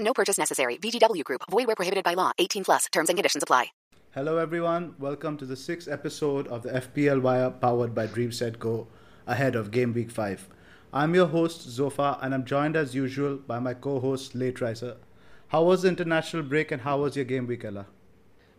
No purchase necessary. VGW Group. Void where prohibited by law. 18 plus. Terms and conditions apply. Hello, everyone. Welcome to the sixth episode of the FPL Wire powered by Dreamset Go ahead of Game Week 5. I'm your host, Zophar, and I'm joined as usual by my co host, Lateriser. How was the international break and how was your game week, LR?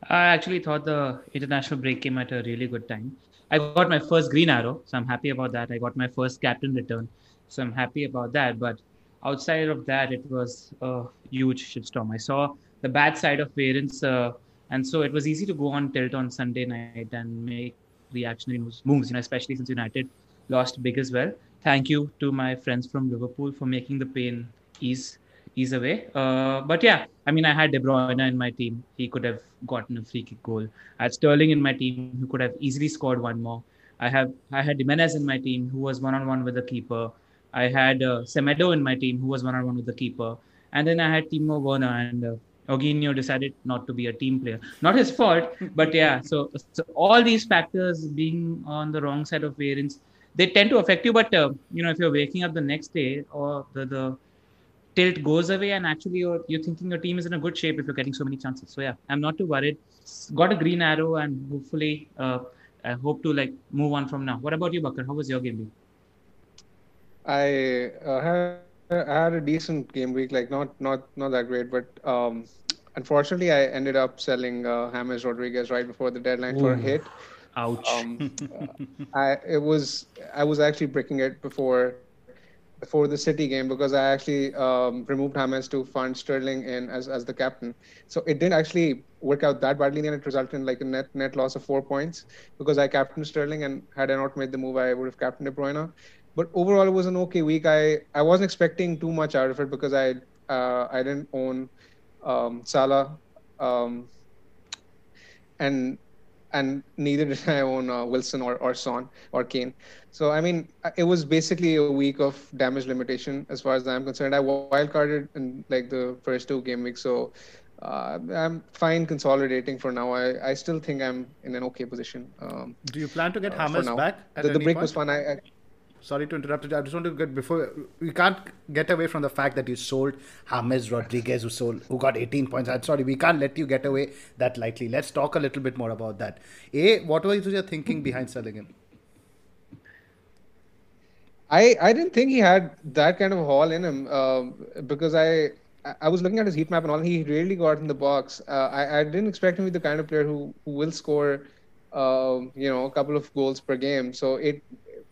I actually thought the international break came at a really good time. I got my first green arrow, so I'm happy about that. I got my first captain return, so I'm happy about that. But outside of that, it was a huge shitstorm. I saw the bad side of variance, uh, and so it was easy to go on tilt on Sunday night and make reactionary moves. You know, especially since United lost big as well. Thank you to my friends from Liverpool for making the pain ease ease away. Uh, but yeah, I mean, I had De Bruyne in my team. He could have gotten a free kick goal. I had Sterling in my team, who could have easily scored one more. I have I had Jimenez in my team, who was one on one with the keeper. I had uh, Semedo in my team, who was one on one with the keeper. And then I had Timo Werner and uh, Jorginho decided not to be a team player. Not his fault, but yeah. So, so all these factors being on the wrong side of variance, they tend to affect you. But uh, you know, if you're waking up the next day or the the tilt goes away and actually you're, you're thinking your team is in a good shape if you're getting so many chances so yeah i'm not too worried got a green arrow and hopefully uh, i hope to like move on from now what about you Bakar? how was your game i uh, had, I had a decent game week like not not not that great but um unfortunately i ended up selling uh, James rodriguez right before the deadline Ooh. for a hit ouch um, i it was i was actually breaking it before before the City game because I actually um, removed James to fund Sterling in as, as the captain. So it didn't actually work out that badly, and it resulted in like a net net loss of four points because I captained Sterling, and had I not made the move, I would have captained De Bruyne. But overall, it was an okay week. I, I wasn't expecting too much out of it because I uh, I didn't own um, Salah, um, and and neither did I own uh, Wilson or, or Son or Kane. So, I mean, it was basically a week of damage limitation as far as I'm concerned. I wildcarded in like the first two game weeks. So, uh, I'm fine consolidating for now. I, I still think I'm in an okay position. Um, Do you plan to get uh, James back? the, the break point? was fun. I, I sorry to interrupt you. I just want to get before we can't get away from the fact that you sold James Rodriguez, who sold who got 18 points. I'm sorry, we can't let you get away that lightly. Let's talk a little bit more about that. A, what was your thinking behind selling him? I I didn't think he had that kind of haul in him um, because I I was looking at his heat map and all. He really got in the box. Uh, I I didn't expect him to be the kind of player who, who will score, uh, you know, a couple of goals per game. So it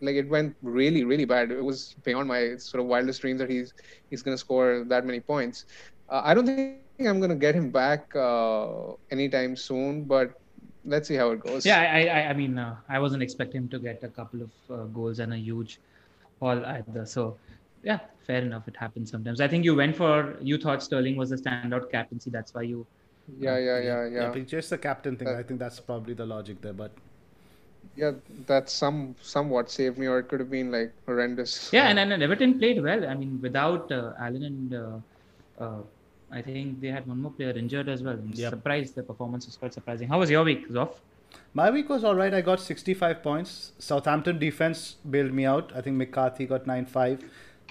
like it went really really bad. It was beyond my sort of wildest dreams that he's he's going to score that many points. Uh, I don't think I'm going to get him back uh, anytime soon, but let's see how it goes. Yeah, I I, I mean uh, I wasn't expecting him to get a couple of uh, goals and a huge haul either. So yeah, fair enough. It happens sometimes. I think you went for you thought Sterling was a standout captaincy. That's why you. Yeah, yeah, yeah, yeah. yeah just the captain thing. I think that's probably the logic there, but yeah, that some somewhat saved me, or it could have been like horrendous. Yeah, and, and Everton played well. I mean, without uh, Allen and uh, uh, I think they had one more player injured as well. I'm Yep. surprised the performance was quite surprising. How was your week, Zoff? My week was all right. I got 65 points. Southampton defense bailed me out. I think McCarthy got 9-5.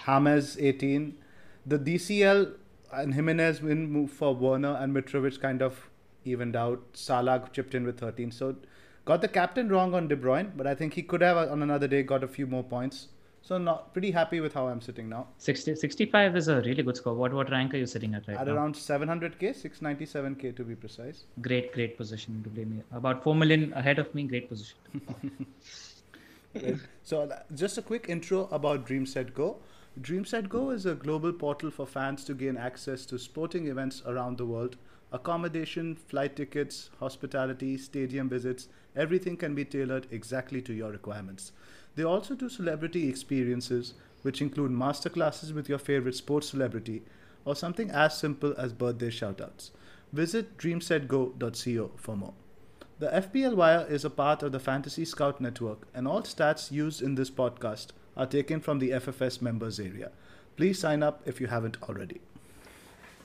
James 18. The DCL and Jimenez win move for Werner and Mitrovic kind of evened out. Salah chipped in with 13. So got the captain wrong on De Bruyne, but I think he could have on another day got a few more points. So not pretty happy with how I'm sitting now. 60, 65 is a really good score. What what rank are you sitting at right At now? around 700k, 697k to be precise. Great, great position to blame me. About 4 million ahead of me, great position. So, uh, just a quick intro about Dream Set Go. Dream Set Go is a global portal for fans to gain access to sporting events around the world. Accommodation, flight tickets, hospitality, stadium visits, everything can be tailored exactly to your requirements. They also do celebrity experiences, which include masterclasses with your favorite sports celebrity or something as simple as birthday shoutouts. Visit dreamsetgo.co for more. The FPL Wire is a part of the Fantasy Scout Network, and all stats used in this podcast are taken from the FFS members area. Please sign up if you haven't already.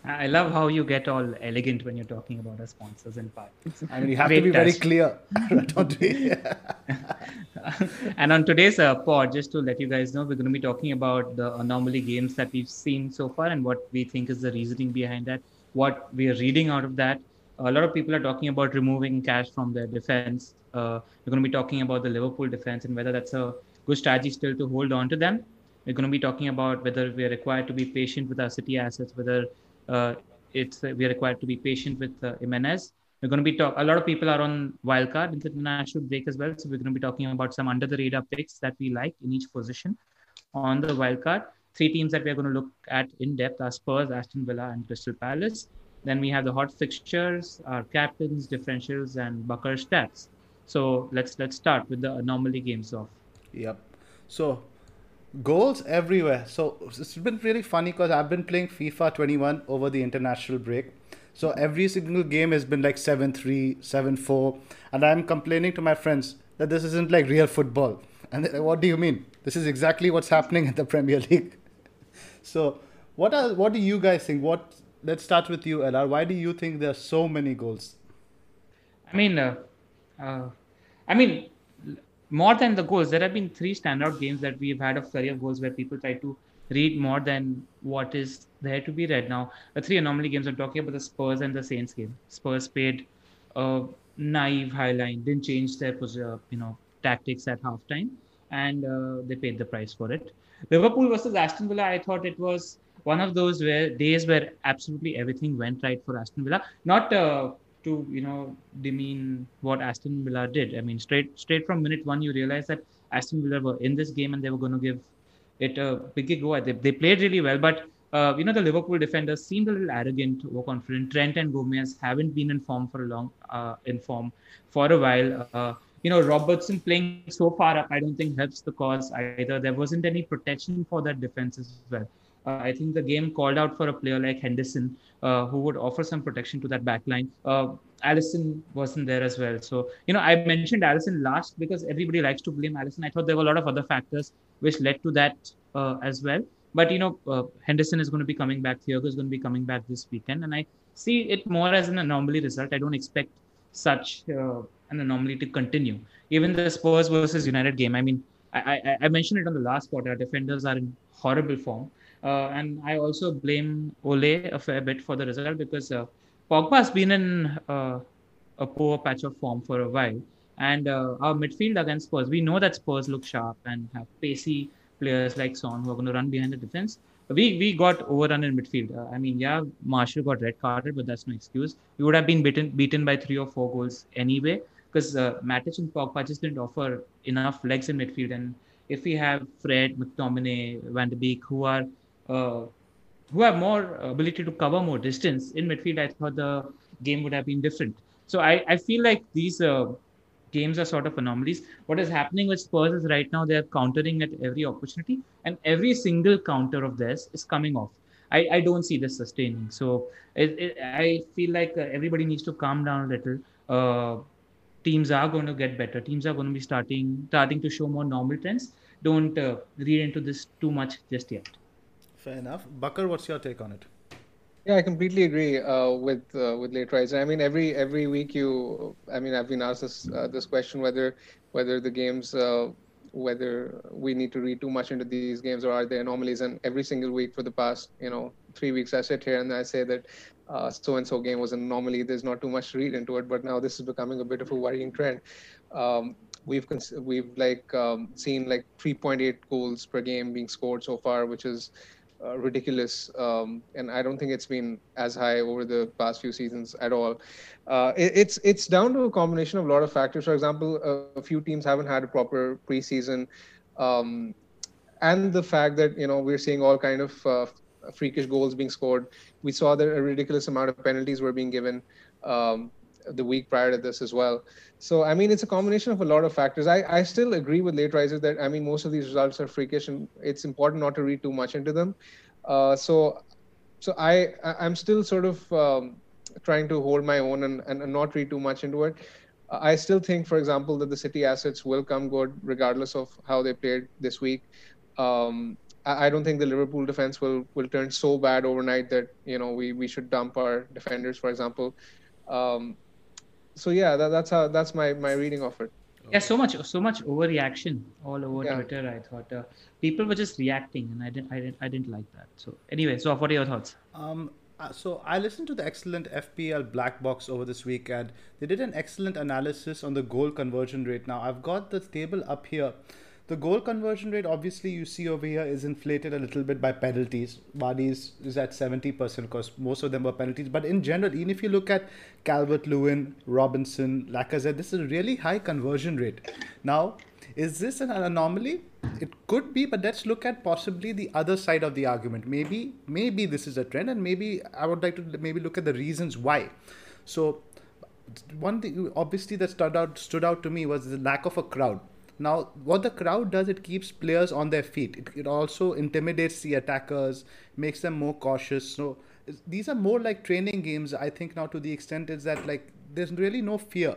I love how you get all elegant when you're talking about our sponsors and partners. I mean, you have to Great be very clear, and on today's uh, pod, just to let you guys know, we're going to be talking about the anomaly games that we've seen so far and what we think is the reasoning behind that, what we are reading out of that. A lot of people are talking about removing cash from their defense. Uh, we're going to be talking about the Liverpool defense and whether that's a good strategy still to hold on to them. We're going to be talking about whether we are required to be patient with our City assets, whether it's uh, we are required to be patient with uh, Jimenez. We're going to be talk. A lot of people are on wildcard international break as well, so we're going to be talking about some under the radar picks that we like in each position on the wildcard. Three teams that we're going to look at in depth are Spurs, Aston Villa, and Crystal Palace. Then we have the hot fixtures, our captains, differentials, and Bakar stats. So let's let's start with the anomaly games of Yep. So goals everywhere. So it's been really funny because I've been playing FIFA 21 over the international break. So every single game has been like 7-3, 7-4. And I'm complaining to my friends that this isn't like real football. And like, what do you mean? This is exactly what's happening in the Premier League. so what are what do you guys think? What let's start with you, LR. Why do you think there are so many goals? I mean, uh, uh, I mean, more than the goals, there have been three standout games that we've had of career goals where people try to read more than what is there to be read. Now, the three anomaly games I'm talking about the Spurs and the Saints game. Spurs played a naive high line, didn't change their uh, you know tactics at halftime, and uh, they paid the price for it. Liverpool versus Aston Villa, I thought it was one of those where days where absolutely everything went right for Aston Villa. Not uh, to you know demean what Aston Villa did. I mean, straight straight from minute one, you realize that Aston Villa were in this game and they were going to give it a big go. They, they played really well, but uh, you know the Liverpool defenders seemed a little arrogant, overconfident. Trent and Gomez haven't been in form for a long uh, in form for a while. Uh, you know Robertson playing so far up, I don't think helps the cause either. There wasn't any protection for that defense as well. Uh, I think the game called out for a player like Henderson, uh, who would offer some protection to that back line. Uh, Alisson wasn't there as well. So, you know, I mentioned Alisson last because everybody likes to blame Alisson. I thought there were a lot of other factors which led to that uh, as well. But, you know, uh, Henderson is going to be coming back. Thiago is going to be coming back this weekend. And I see it more as an anomaly result. I don't expect such uh, an anomaly to continue. Even the Spurs versus United game, I mean, I, I, I mentioned it on the last quarter. Our defenders are in horrible form. Uh, and I also blame Ole a fair bit for the result because uh, Pogba has been in uh, a poor patch of form for a while. And our midfield against Spurs, we know that Spurs look sharp and have pacey players like Son who are going to run behind the defense. We we got overrun in midfield. Uh, I mean, yeah, Martial got red carded, but that's no excuse. We would have been beaten beaten by three or four goals anyway because uh, Matic and Pogba just didn't offer enough legs in midfield. And if we have Fred, McTominay, Van de Beek, who are who have more ability to cover more distance in midfield, I thought the game would have been different. So I, I feel like these uh, games are sort of anomalies. What is happening with Spurs is right now they're countering at every opportunity, and every single counter of theirs is coming off. I, I don't see this sustaining. So it, it, I feel like uh, everybody needs to calm down a little. Uh, teams are going to get better. Teams are going to be starting starting to show more normal trends. Don't uh, read into this too much just yet. Fair enough. Bakar, what's your take on it? Yeah, I completely agree uh, with uh, with Lateriser. I mean, every every week you, I mean, I've been asked this uh, this question whether whether the games uh, whether we need to read too much into these games or are there anomalies. And every single week for the past you know three weeks, I sit here and I say that so and so game was an anomaly. There's not too much to read into it. But now this is becoming a bit of a worrying trend. Um, we've cons- we've like um, seen like 3.8 goals per game being scored so far, which is uh, ridiculous, um, and I don't think it's been as high over the past few seasons at all. Uh, it, it's it's down to a combination of a lot of factors. For example, a, a few teams haven't had a proper preseason, um, and the fact that you know we're seeing all kind of uh, freakish goals being scored. We saw that a ridiculous amount of penalties were being given. Um, the week prior to this as well. So I mean, it's a combination of a lot of factors. I, I still agree with late risers that I mean most of these results are freakish, and it's important not to read too much into them. Uh, so so I I'm still sort of um, trying to hold my own and, and not read too much into it. I still think, for example, that the City assets will come good regardless of how they played this week. Um, I don't think the Liverpool defense will will turn so bad overnight that you know we we should dump our defenders, for example. Um, so yeah, that, that's how that's my my reading of it. Yeah, so much so much overreaction all over yeah. Twitter. I thought uh, people were just reacting, and I didn't I didn't I didn't like that. So anyway, so what are your thoughts? Um, uh, so I listened to the excellent FPL Black Box over this week, and they did an excellent analysis on the goal conversion rate. Now I've got the table up here. The goal conversion rate, obviously, you see over here is inflated a little bit by penalties. Vardy's is at 70% because most of them were penalties. But in general, even if you look at Calvert Lewin, Robinson, Lacazette, this is a really high conversion rate. Now, is this an anomaly? It could be, but let's look at possibly the other side of the argument. Maybe, maybe this is a trend, and maybe I would like to maybe look at the reasons why. So, one thing obviously that stood out stood out to me was the lack of a crowd. Now, what the crowd does, it keeps players on their feet. It, it also intimidates the attackers, makes them more cautious. So these are more like training games. I think now to the extent is that like there's really no fear.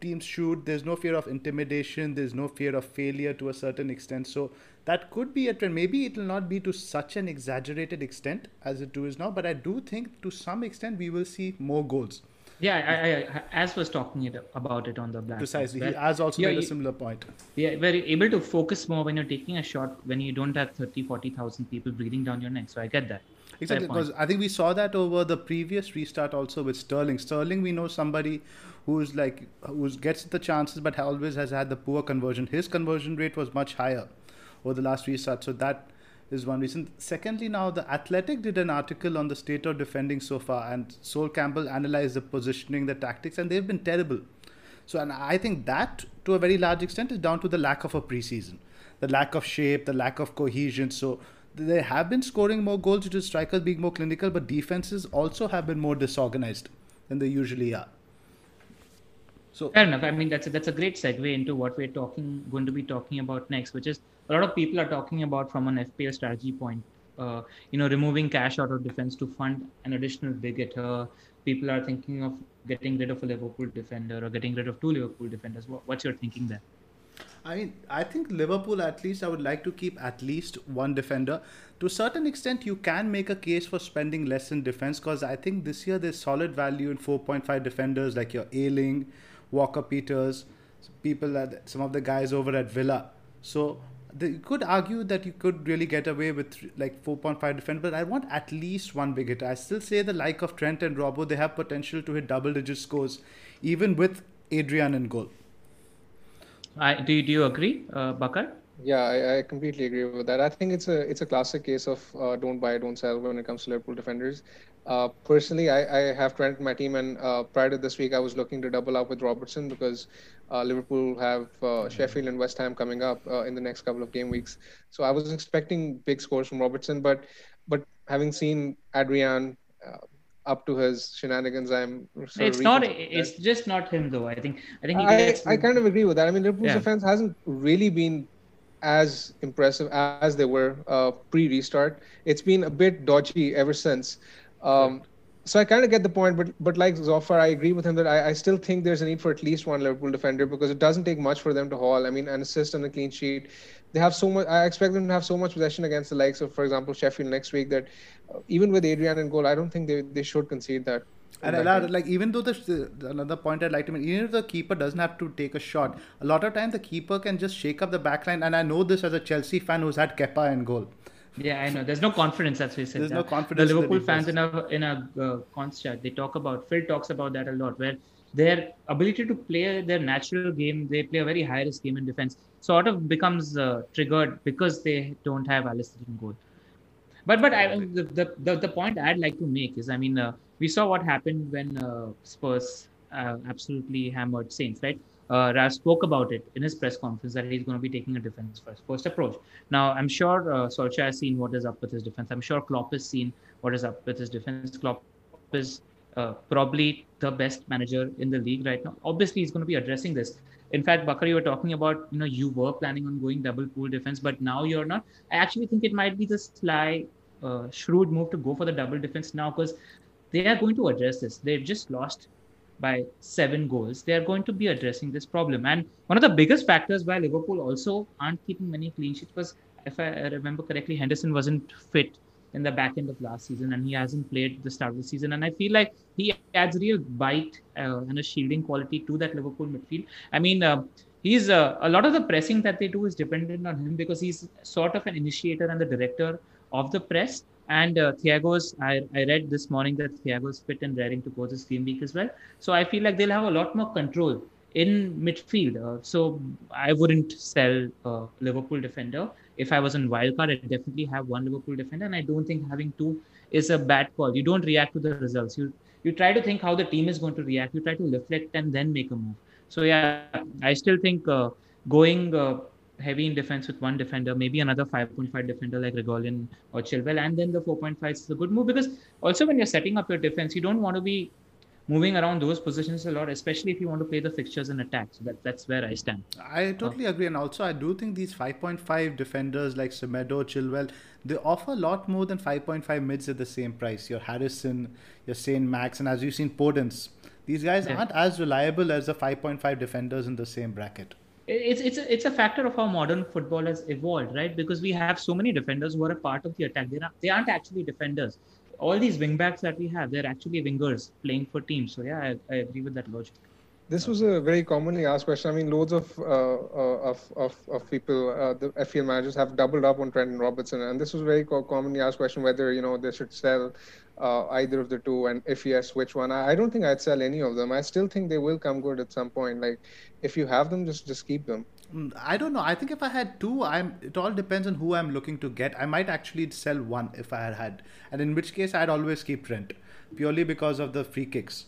Teams shoot. There's no fear of intimidation. There's no fear of failure to a certain extent. So that could be a trend. Maybe it will not be to such an exaggerated extent as it is now, but I do think to some extent we will see more goals. Yeah, I, I, as was talking it, about it on the black. Precisely, he has also made a similar point. Yeah, we're able to focus more when you're taking a shot when you don't have 30, 40,000 people breathing down your neck. So I get that. Exactly, because I think we saw that over the previous restart also with Sterling. Sterling, we know somebody who's like who gets the chances but always has had the poor conversion. His conversion rate was much higher over the last restart, so that is one reason. Secondly, now the Athletic did an article on the state of defending so far, and Sol Campbell analyzed the positioning, the tactics, and they've been terrible. So, and I think that to a very large extent is down to the lack of a preseason, the lack of shape, the lack of cohesion. So, they have been scoring more goals due to strikers being more clinical, but defenses also have been more disorganized than they usually are. So fair enough. I mean, that's a, that's a great segue into what we're talking going to be talking about next, which is a lot of people are talking about from an FPL strategy point. Uh, you know, removing cash out of defense to fund an additional big hitter. People are thinking of getting rid of a Liverpool defender or getting rid of two Liverpool defenders. What, what's your thinking there? I mean, I think Liverpool at least I would like to keep at least one defender. To a certain extent, you can make a case for spending less in defense because I think this year there's solid value in 4.5 defenders like your Ayling, Walker Peters, people that some of the guys over at Villa. So the, you could argue that you could really get away with like 4.5 defense, but I want at least one big hitter. I still say the like of Trent and Robbo, they have potential to hit double digit scores, even with Adrian in goal. I, do, you, do you agree, uh, Bakar? Yeah, I, I, completely agree with that. I think it's a it's a classic case of uh, don't buy, don't sell when it comes to Liverpool defenders. Uh, personally, I, I have in my team, and uh, prior to this week, I was looking to double up with Robertson because uh, Liverpool have uh, Sheffield and West Ham coming up uh, in the next couple of game weeks. So I was expecting big scores from Robertson, but but having seen Adrian up to his shenanigans, I'm. it's not. It's just not him, though. I think. I think. I, I kind of agree with that. I mean, Liverpool's yeah. defense hasn't really been as impressive as they were uh, pre-restart. It's been a bit dodgy ever since. Um, so I kind of get the point, but but like Zophar, I agree with him that I, I still think there's a need for at least one Liverpool defender because it doesn't take much for them to haul. I mean, an assist and a clean sheet. They have so much. I expect them to have so much possession against the likes of, for example, Sheffield next week that uh, even with Adrian in goal, I don't think they, they should concede that. And lot, like even though the another point I'd like to make, even if the keeper doesn't have to take a shot, a lot of time the keeper can just shake up the backline. And I know this as a Chelsea fan who's had Kepa in goal. Yeah, I know. There's no confidence. That's what he said. There's no confidence. The Liverpool fans in a in a uh, concert they talk about. Phil talks about that a lot, where their ability to play their natural game, they play a very high risk game in defense, sort of becomes uh, triggered because they don't have Alisson in goal. But but I, the, the the point I'd like to make is, I mean, uh, we saw what happened when uh, Spurs uh, absolutely hammered Saints, right? Uh, spoke about it in his press conference that he's going to be taking a defense first, first approach. Now, I'm sure uh, Solskjaer has seen what is up with his defense. I'm sure Klopp has seen what is up with his defense. Klopp is uh, probably the best manager in the league right now. Obviously, he's going to be addressing this. In fact, Bakar, you were talking about, you know, you were planning on going double pool defense, but now you're not. I actually think it might be the sly, uh, shrewd move to go for the double defense now because they are going to address this. They've just lost by seven goals, they are going to be addressing this problem. And one of the biggest factors why Liverpool also aren't keeping many clean sheets was, if I remember correctly, Henderson wasn't fit in the back end of last season and he hasn't played the start of the season. And I feel like he adds real bite uh, and a shielding quality to that Liverpool midfield. I mean, uh, he's uh, a lot of the pressing that they do is dependent on him because he's sort of an initiator and the director of the press. And uh, Thiago's, I, I read this morning that Thiago's fit and raring to go this game week as well. So I feel like they'll have a lot more control in midfield. Uh, so I wouldn't sell a Liverpool defender. If I was in wildcard, I'd definitely have one Liverpool defender. And I don't think having two is a bad call. You don't react to the results. You you try to think how the team is going to react. You try to reflect and then make a move. So yeah, I still think uh, going uh, heavy in defense with one defender, maybe another 5.5 defender like Reguilón or Chilwell, and then the 4.5 is a good move because also when you're setting up your defense, you don't want to be moving around those positions a lot, especially if you want to play the fixtures and attack. So that, that's where I stand. I totally agree. And also, I do think these 5.5 defenders like Semedo, Chilwell, they offer a lot more than 5.5 mids at the same price. Your Harrison, your Saint Max, and as you've seen, Podence. These guys yeah. aren't as reliable as the 5.5 defenders in the same bracket it's it's a, it's a factor of how modern football has evolved, right? Because we have so many defenders who are a part of the attack. They are they aren't actually defenders. All these wingbacks that we have, they're actually wingers playing for teams. So yeah, I, I agree with that logic. This was a very commonly asked question. I mean, loads of uh, uh, of, of of people, uh, the FPL managers have doubled up on Trent and Robertson, and this was a very commonly asked question whether you know they should sell uh, either of the two, and if yes, which one? I, I don't think I'd sell any of them. I still think they will come good at some point. Like if you have them, just just keep them. Mm, I don't know. I think if I had two, I'm. It all depends on who I'm looking to get. I might actually sell one if I had had, and in which case I'd always keep Trent, purely because of the free kicks,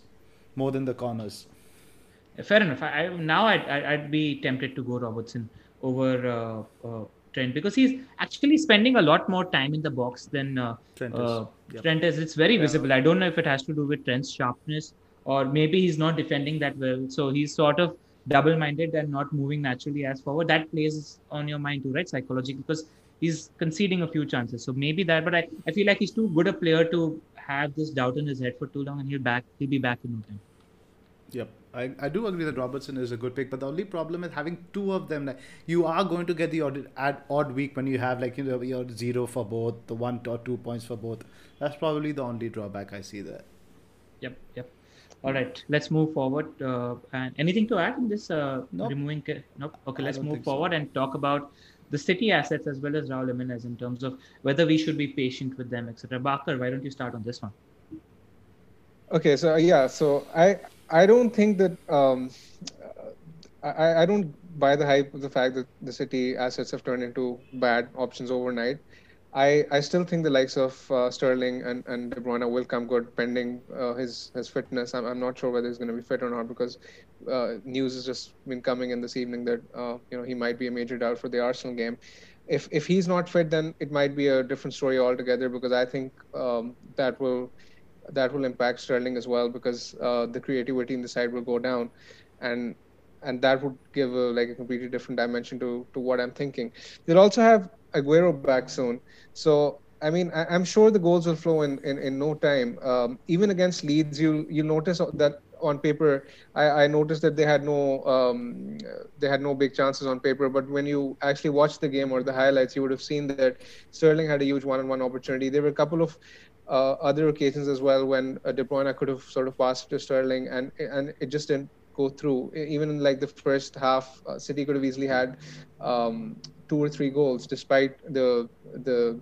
more than the corners. Fair enough. I, now I'd, I'd be tempted to go Robertson over uh, uh, Trent because he's actually spending a lot more time in the box than uh, Trent, is. Uh, yep. Trent is. It's very yeah. visible. I don't know if it has to do with Trent's sharpness or maybe he's not defending that well. So he's sort of double-minded and not moving naturally as forward. That plays on your mind too, right? Psychologically, because he's conceding a few chances. So maybe that, but I, I feel like he's too good a player to have this doubt in his head for too long, and he'll back he'll be back in no time. Yep. I, I do agree that Robertson is a good pick, but the only problem is having two of them. Like you are going to get the odd, odd, odd week when you have like you know your zero for both, the one or two points for both. That's probably the only drawback I see there. Yep, yep. All right, let's move forward. Uh, and anything to add in this? Uh, nope. Removing? Nope. Okay, let's move forward so. and talk about the city assets as well as Raul Jimenez in terms of whether we should be patient with them, etc. Bakar, why don't you start on this one? Okay, so yeah, so I I don't think that um, I, I don't buy the hype of the fact that the city assets have turned into bad options overnight. I, I still think the likes of uh, Sterling and, and De Bruyne will come good pending uh, his his fitness. I'm, I'm not sure whether he's going to be fit or not because uh, news has just been coming in this evening that uh, you know he might be a major doubt for the Arsenal game. If if he's not fit, then it might be a different story altogether because I think um, that will that will impact Sterling as well because uh, the creativity in the side will go down, and and that would give a, like a completely different dimension to to what I'm thinking. They'll also have Aguero back soon, so I mean, I, am sure the goals will flow in in, in no time. Um, even against Leeds, you you notice that on paper, I, I noticed that they had no um, they had no big chances on paper. But when you actually watch the game or the highlights, you would have seen that Sterling had a huge one-on-one opportunity. There were a couple of uh, other occasions as well when uh, De Bruyne could have sort of passed to Sterling, and and it just didn't go through. Even in like the first half, uh, City could have easily had um, two or three goals despite the the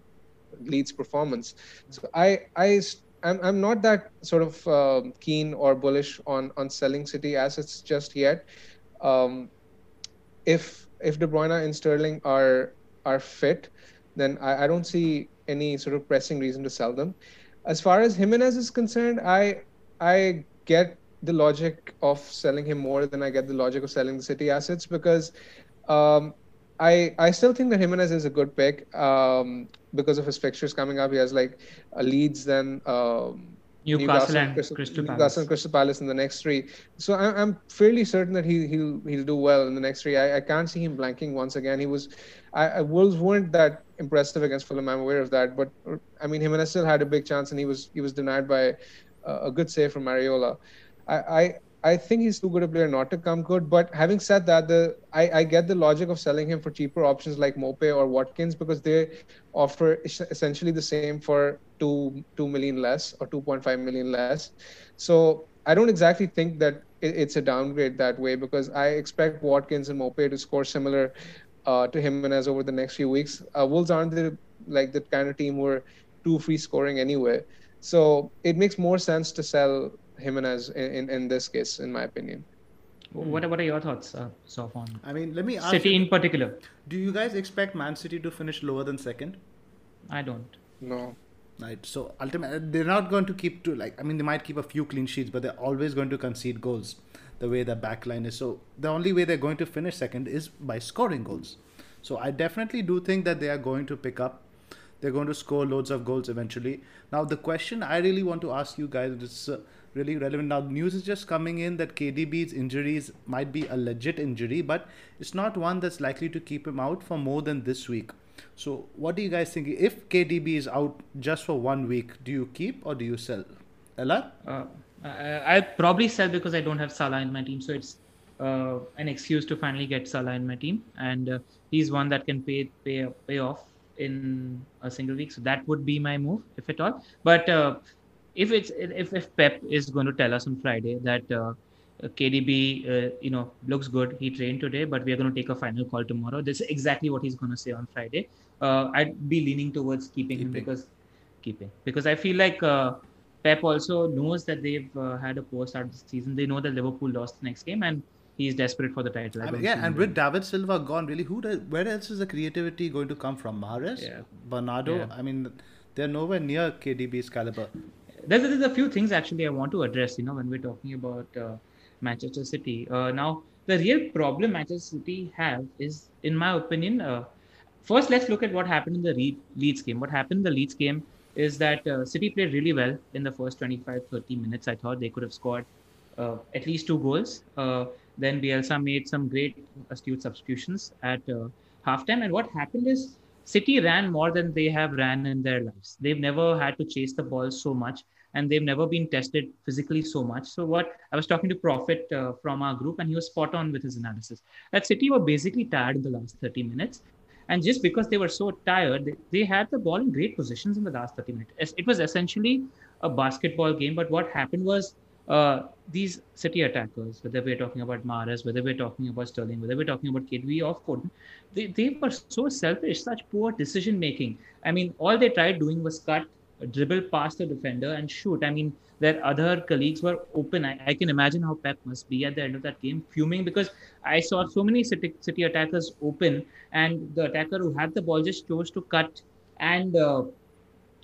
Leeds performance. So I I I'm I'm not that sort of uh, keen or bullish on on selling City assets just yet. Um, if if De Bruyne and Sterling are are fit, then I, I don't see any sort of pressing reason to sell them. As far as Jimenez is concerned, I I get the logic of selling him more than I get the logic of selling the City assets because um, I I still think that Jimenez is a good pick um, because of his fixtures coming up. He has like Leeds, then um, Newcastle, and Crystal, Crystal Palace. Newcastle and Crystal Palace in the next three. So I, am fairly certain that he he'll he'll do well in the next three. I, I can't see him blanking once again. He was, I, I Wolves weren't that impressive against Fulham. I'm aware of that, but I mean Jimenez still had a big chance and he was he was denied by a good save from Areola. I, I I think he's too good a player not to come good. But having said that, the I, I get the logic of selling him for cheaper options like Maupay or Watkins because they offer essentially the same for two two million less or two point five million less. So I don't exactly think that it's a downgrade that way because I expect Watkins and Maupay to score similar uh, to Jimenez over the next few weeks. Uh, Wolves aren't the like the kind of team who are too free scoring anyway. So it makes more sense to sell Jimenez in, in, in this case, in my opinion. What, what are your thoughts, uh, Sofon? I mean, let me ask City you, in particular. Do you guys expect Man City to finish lower than second? I don't. No. Right. So ultimately, they're not going to keep to like. I mean, they might keep a few clean sheets, but they're always going to concede goals. The way the backline is, so the only way they're going to finish second is by scoring goals. So I definitely do think that they are going to pick up. They're going to score loads of goals eventually. Now, the question I really want to ask you guys is. Uh, really relevant. Now, news is just coming in that KDB's injuries might be a legit injury, but it's not one that's likely to keep him out for more than this week. So, what do you guys think? If KDB is out just for one week, do you keep or do you sell? LR? Uh, I, I'll probably sell because I don't have Salah in my team. So, it's uh, an excuse to finally get Salah in my team. And uh, he's one that can pay, pay, pay off in a single week. So, that would be my move, if at all. But uh, if it's if, if Pep is going to tell us on Friday that uh, KDB uh, you know looks good, he trained today, but we are going to take a final call tomorrow. This is exactly what he's going to say on Friday. Uh, I'd be leaning towards keeping, keeping, him because keeping because I feel like uh, Pep also knows that they've uh, had a poor start this season. They know that Liverpool lost the next game and. He's desperate for the title. I mean, yeah, and with David Silva gone, really, who does, where else is the creativity going to come from? Mahrez, yeah. Bernardo. Yeah. I mean, they're nowhere near KDB's caliber there's, there's a few things actually I want to address. You know, when we're talking about uh, Manchester City. Uh, now, the real problem Manchester City have is, in my opinion, uh, first let's look at what happened in the Leeds game. What happened in the Leeds game is that uh, City played really well in the first 25, 30 minutes. I thought they could have scored uh, at least two goals. Uh, then Bielsa made some great astute substitutions at halftime. And what happened is City ran more than they have ran in their lives. They've never had to chase the ball so much and they've never been tested physically so much. So what I was talking to Prophet uh, from our group, and he was spot on with his analysis. That City were basically tired in the last 30 minutes, and just because they were so tired, they, they had the ball in great positions in the last 30 minutes. It was essentially a basketball game, but what happened was uh, these City attackers, whether we're talking about Mahrez, whether we're talking about Sterling, whether we're talking about KDB or Foden, they, they were so selfish, such poor decision making. I mean, all they tried doing was cut dribble past the defender and shoot. I mean, their other colleagues were open. I, I, can imagine how Pep must be at the end of that game, fuming because I saw so many City, City attackers open, and the attacker who had the ball just chose to cut and uh,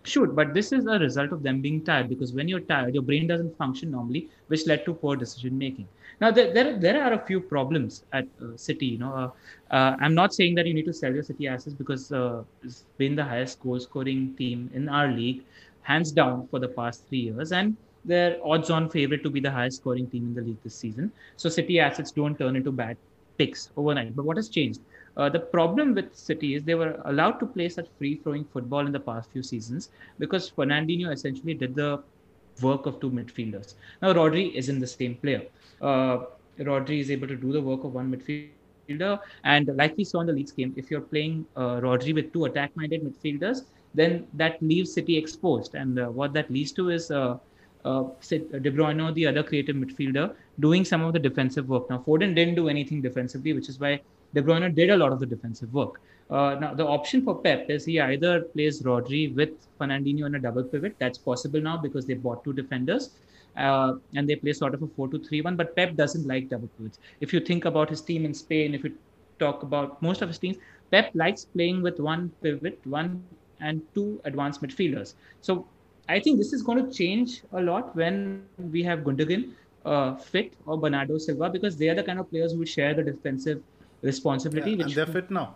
shoot. But this is a result of them being tired because when you're tired, your brain doesn't function normally, which led to poor decision making. Now, there, there, there are a few problems at uh, City. You know, uh, uh, I'm not saying that you need to sell your City assets because uh, it's been the highest goal scoring team in our league, hands down, for the past three years. And they're odds on favorite to be the highest scoring team in the league this season. So, City assets don't turn into bad picks overnight. But what has changed? Uh, the problem with City is they were allowed to play such free-flowing football in the past few seasons because Fernandinho essentially did the work of two midfielders. Now Rodri isn't the same player. Uh, Rodri is able to do the work of one midfielder, and like we saw in the Leeds game, if you're playing uh, Rodri with two attack-minded midfielders, then that leaves City exposed, and uh, what that leads to is. Uh, uh, De Bruyne, or the other creative midfielder, doing some of the defensive work. Now, Foden didn't do anything defensively, which is why De Bruyne did a lot of the defensive work. Uh, now, the option for Pep is he either plays Rodri with Fernandinho in a double pivot. That's possible now because they bought two defenders. Uh, and they play sort of a 4 2 3 1. But Pep doesn't like double pivots. If you think about his team in Spain, if you talk about most of his teams, Pep likes playing with one pivot, one and two advanced midfielders. So I think this is going to change a lot when we have Gundogan uh, fit or Bernardo Silva because they are the kind of players who share the defensive responsibility. Yeah, which they're fit now.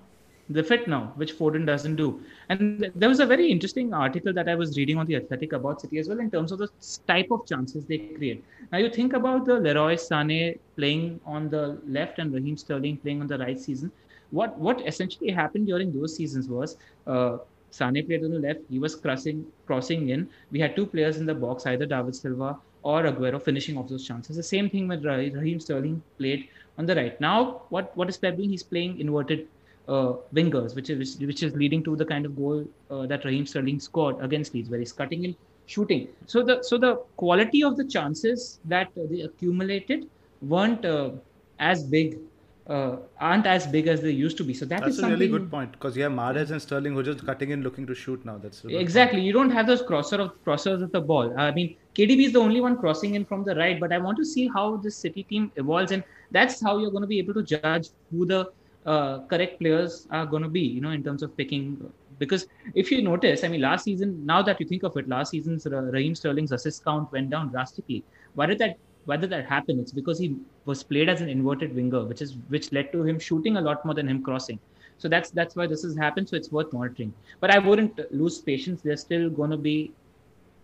They're fit now, which Foden doesn't do. And there was a very interesting article that I was reading on the Athletic about City as well in terms of the type of chances they create. Now you think about the Leroy Sané playing on the left and Raheem Sterling playing on the right season. What what essentially happened during those seasons was uh, Sane played on the left. He was crossing crossing in. We had two players in the box, either David Silva or Aguero, finishing off those chances. The same thing with Raheem Sterling played on the right. Now, what what is Pep doing? He's playing inverted uh, wingers, which is which is leading to the kind of goal uh, that Raheem Sterling scored against Leeds, where he's cutting in, shooting. So the so the quality of the chances that they accumulated weren't uh, as big. Uh, aren't as big as they used to be. So that That's is a really good point because you have Mahrez and Sterling who are just cutting in, looking to shoot now. That's exactly. You don't have those crosser of crossers of the ball. I mean, KDB is the only one crossing in from the right, but I want to see how this City team evolves, and that's how you're going to be able to judge who the uh, correct players are going to be. You know, in terms of picking. Because if you notice, I mean, last season, now that you think of it, last season's Raheem Sterling's assist count went down drastically. Why did that? Did that happened, It's because he was played as an inverted winger, which is which led to him shooting a lot more than him crossing. So that's that's why this has happened. So it's worth monitoring. But I wouldn't lose patience. They're still going to be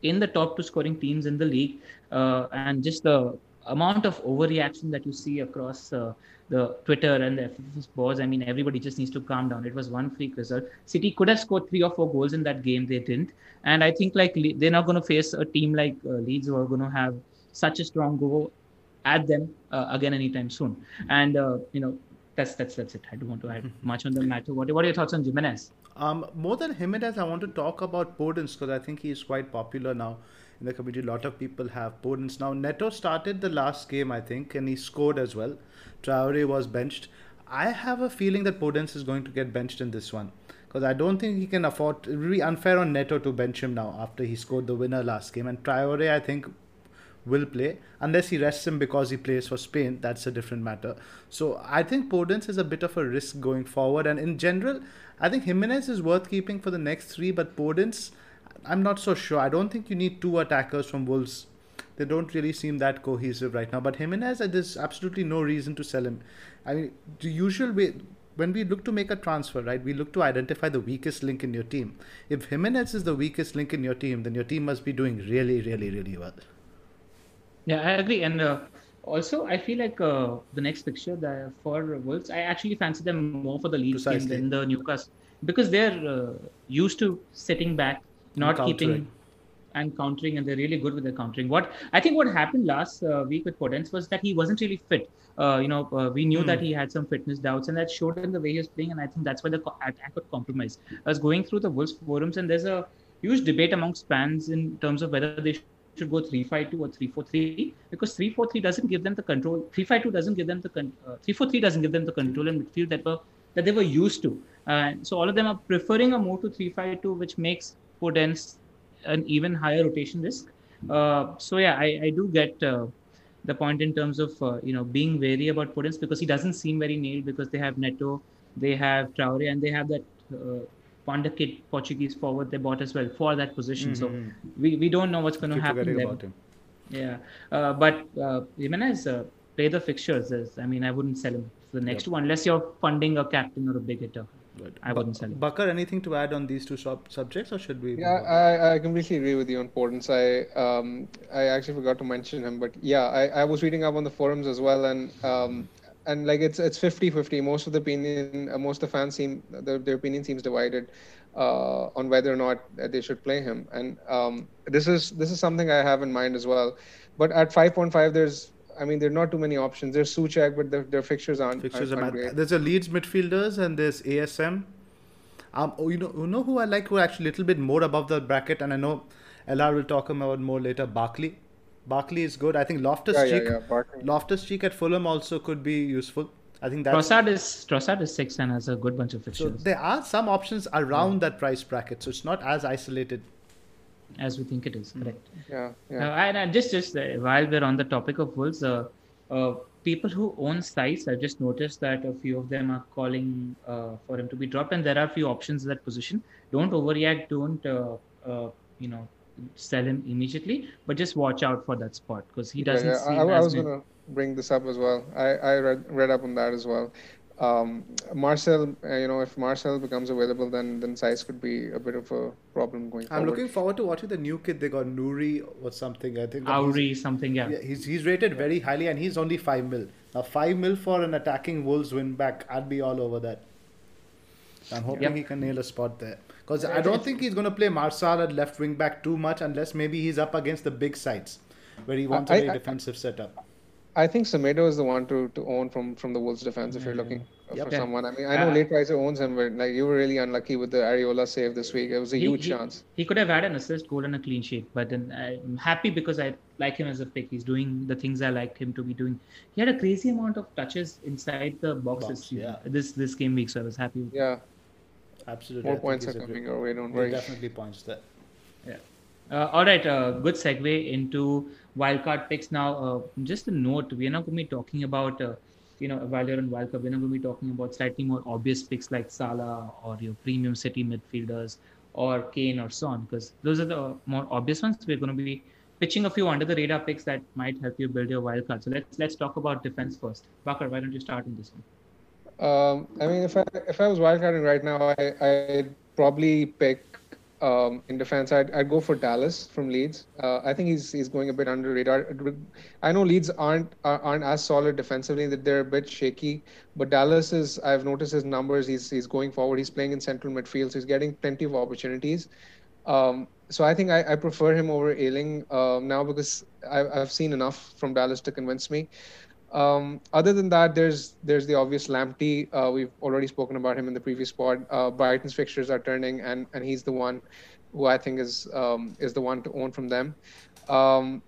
in the top two scoring teams in the league, uh, and just the amount of overreaction that you see across uh, the Twitter and the FFS boards. I mean, everybody just needs to calm down. It was one freak result. City could have scored three or four goals in that game. They didn't, and I think like they're not going to face a team like uh, Leeds who are going to have such a strong go at them uh, again anytime soon. And uh, you know, that's that's that's it. I don't want to add much on the matter. What, what are your thoughts on Jimenez? Um, more than Jimenez, I want to talk about Podence because I think he is quite popular now in the community. A lot of people have Podence now. Neto started the last game, I think, and he scored as well. Traore was benched. I have a feeling that Podence is going to get benched in this one because I don't think he can afford. It would be unfair on Neto to bench him now after he scored the winner last game. And Traore, I think, will play unless he rests him because he plays for Spain. That's a different matter. So I think Podence is a bit of a risk going forward. And in general, I think Jimenez is worth keeping for the next three, but Podence, I'm not so sure. I don't think you need two attackers from Wolves. They don't really seem that cohesive right now. But Jimenez, uh, there's absolutely no reason to sell him. I mean, the usual way when we look to make a transfer, right, we look to identify the weakest link in your team. If Jimenez is the weakest link in your team, then your team must be doing really, really, really well. Yeah, I agree. And uh, also, I feel like uh, the next fixture the, for Wolves, I actually fancy them more for the Leeds game than the Newcastle because they're uh, used to sitting back, not keeping and countering, and they're really good with their countering. What I think what happened last uh, week with Podence was that he wasn't really fit. Uh, you know, uh, we knew hmm. that he had some fitness doubts, and that showed in the way he was playing. And I think that's why the attack got compromised. I was going through the Wolves forums, and there's a huge debate amongst fans in terms of whether they should go 352 or 343 because 343 doesn't give them the control 352 doesn't give them the con- uh, 343 doesn't give them the control in midfield that were that they were used to. Uh, so all of them are preferring a move to 352 which makes Podence an even higher rotation risk. Uh, so yeah I, I do get uh, the point in terms of uh, you know being wary about Podence because he doesn't seem very nailed because they have Neto they have Traore and they have that uh, Wonderkid Portuguese forward they bought as well for that position. Mm-hmm. So we, we don't know what's going to happen there. About him. Yeah, uh, but uh, Jimenez uh, play the fixtures. I mean, I wouldn't sell him for the next yep. one unless you're funding a captain or a big hitter. Good. I wouldn't sell him. Bakar, anything to add on these two sub- subjects, or should we? Yeah, I, I completely agree with you on Podence. I um I actually forgot to mention him, but yeah, I, I was reading up on the forums as well, and um and like it's it's 50-50. Most of the opinion, uh, most of the fans seem their, their opinion seems divided uh, on whether or not they should play him. And um, this is this is something I have in mind as well. But at 5.5, there's I mean, there are not too many options. There's Soucek, but their, their fixtures aren't. Fixtures aren't, are aren't great. There's a Leeds midfielders and there's ASM. Um, oh, you know, you know who I like who are actually a little bit more above the bracket, and I know LR will talk about more later. Barkley, Barkley is good. I think Loftus Yeah, yeah, Cheek, yeah, Barkley. Loftus Cheek at Fulham also could be useful. I think that Trossard is Trossard is six and has a good bunch of fixtures. so. fixtures There are some options around that price bracket, so it's not as isolated. as we think it is. Correct. Yeah, yeah. Uh, and uh, just just uh, while we're on the topic of Wolves, uh, uh, people who own sites, I've just noticed that a few of them are calling uh, for him to be dropped, and there are a few options in that position. Don't overreact. Don't uh, uh, you know sell him immediately, but just watch out for that spot because he doesn't yeah. seem I, I was gonna bring this up as well. I, I read read up on that as well. Um, Marçal, uh, you know, if Marçal becomes available, then then size could be a bit of a problem going I'm forward. looking forward to watching the new kid they got, Nuri or something. I think. that Auri something. Yeah. Yeah, he's he's rated very highly, and he's only five mil. Now five mil for an attacking Wolves win back, I'd be all over that. I'm hoping Yep. he can nail a spot there because I don't think he's going to play Marçal at left wing back too much unless maybe he's up against the big sides where he wants a I- very I- defensive setup. I think Semedo is the one to, to own from, from the Wolves defense if you're looking Yep. for Yeah. someone. I mean, I know Uh, Lateriser owns him, but like you were really unlucky with the Areola save this week. It was a He- huge he, chance. He could have had an assist, goal, and a clean sheet. But then I'm happy because I like him as a pick. He's doing the things I like him to be doing. He had a crazy amount of touches inside the boxes Box, this yeah. this this game week. So I was happy. Yeah, Absolutely, more I points are coming great- your way. Don't there are worry. Definitely points there. Yeah. Uh, all right, uh, good segue into wildcard picks. Now, uh, just a note: we are not going to be talking about, uh, you know, while you're in wildcard, we're not going to be talking about slightly more obvious picks like Salah or your premium city midfielders or Kane or Son, because those are the more obvious ones. We're going to be pitching a few under the radar picks that might help you build your wildcard. So let's let's talk about defense first. Bakar, why don't you start on this one? Um, I mean, if I if I was wildcarding right now, I I'd probably pick um, in defense. I'd, I'd go for Dallas from Leeds. Uh, I think he's he's going a bit under radar. I know Leeds aren't are- aren't as solid defensively; that they're a bit shaky. But Dallas is. I've noticed his numbers. He's he's going forward. He's playing in central midfield, so he's getting plenty of opportunities. Um, so I think I, I prefer him over Ayling um, now because I, I've seen enough from Dallas to convince me. Um, other than that, there's there's the obvious Lamptey. Uh, we've already spoken about him in the previous pod. Uh, Brighton's fixtures are turning, and, and he's the one who I think is um, is the one to own from them. Um,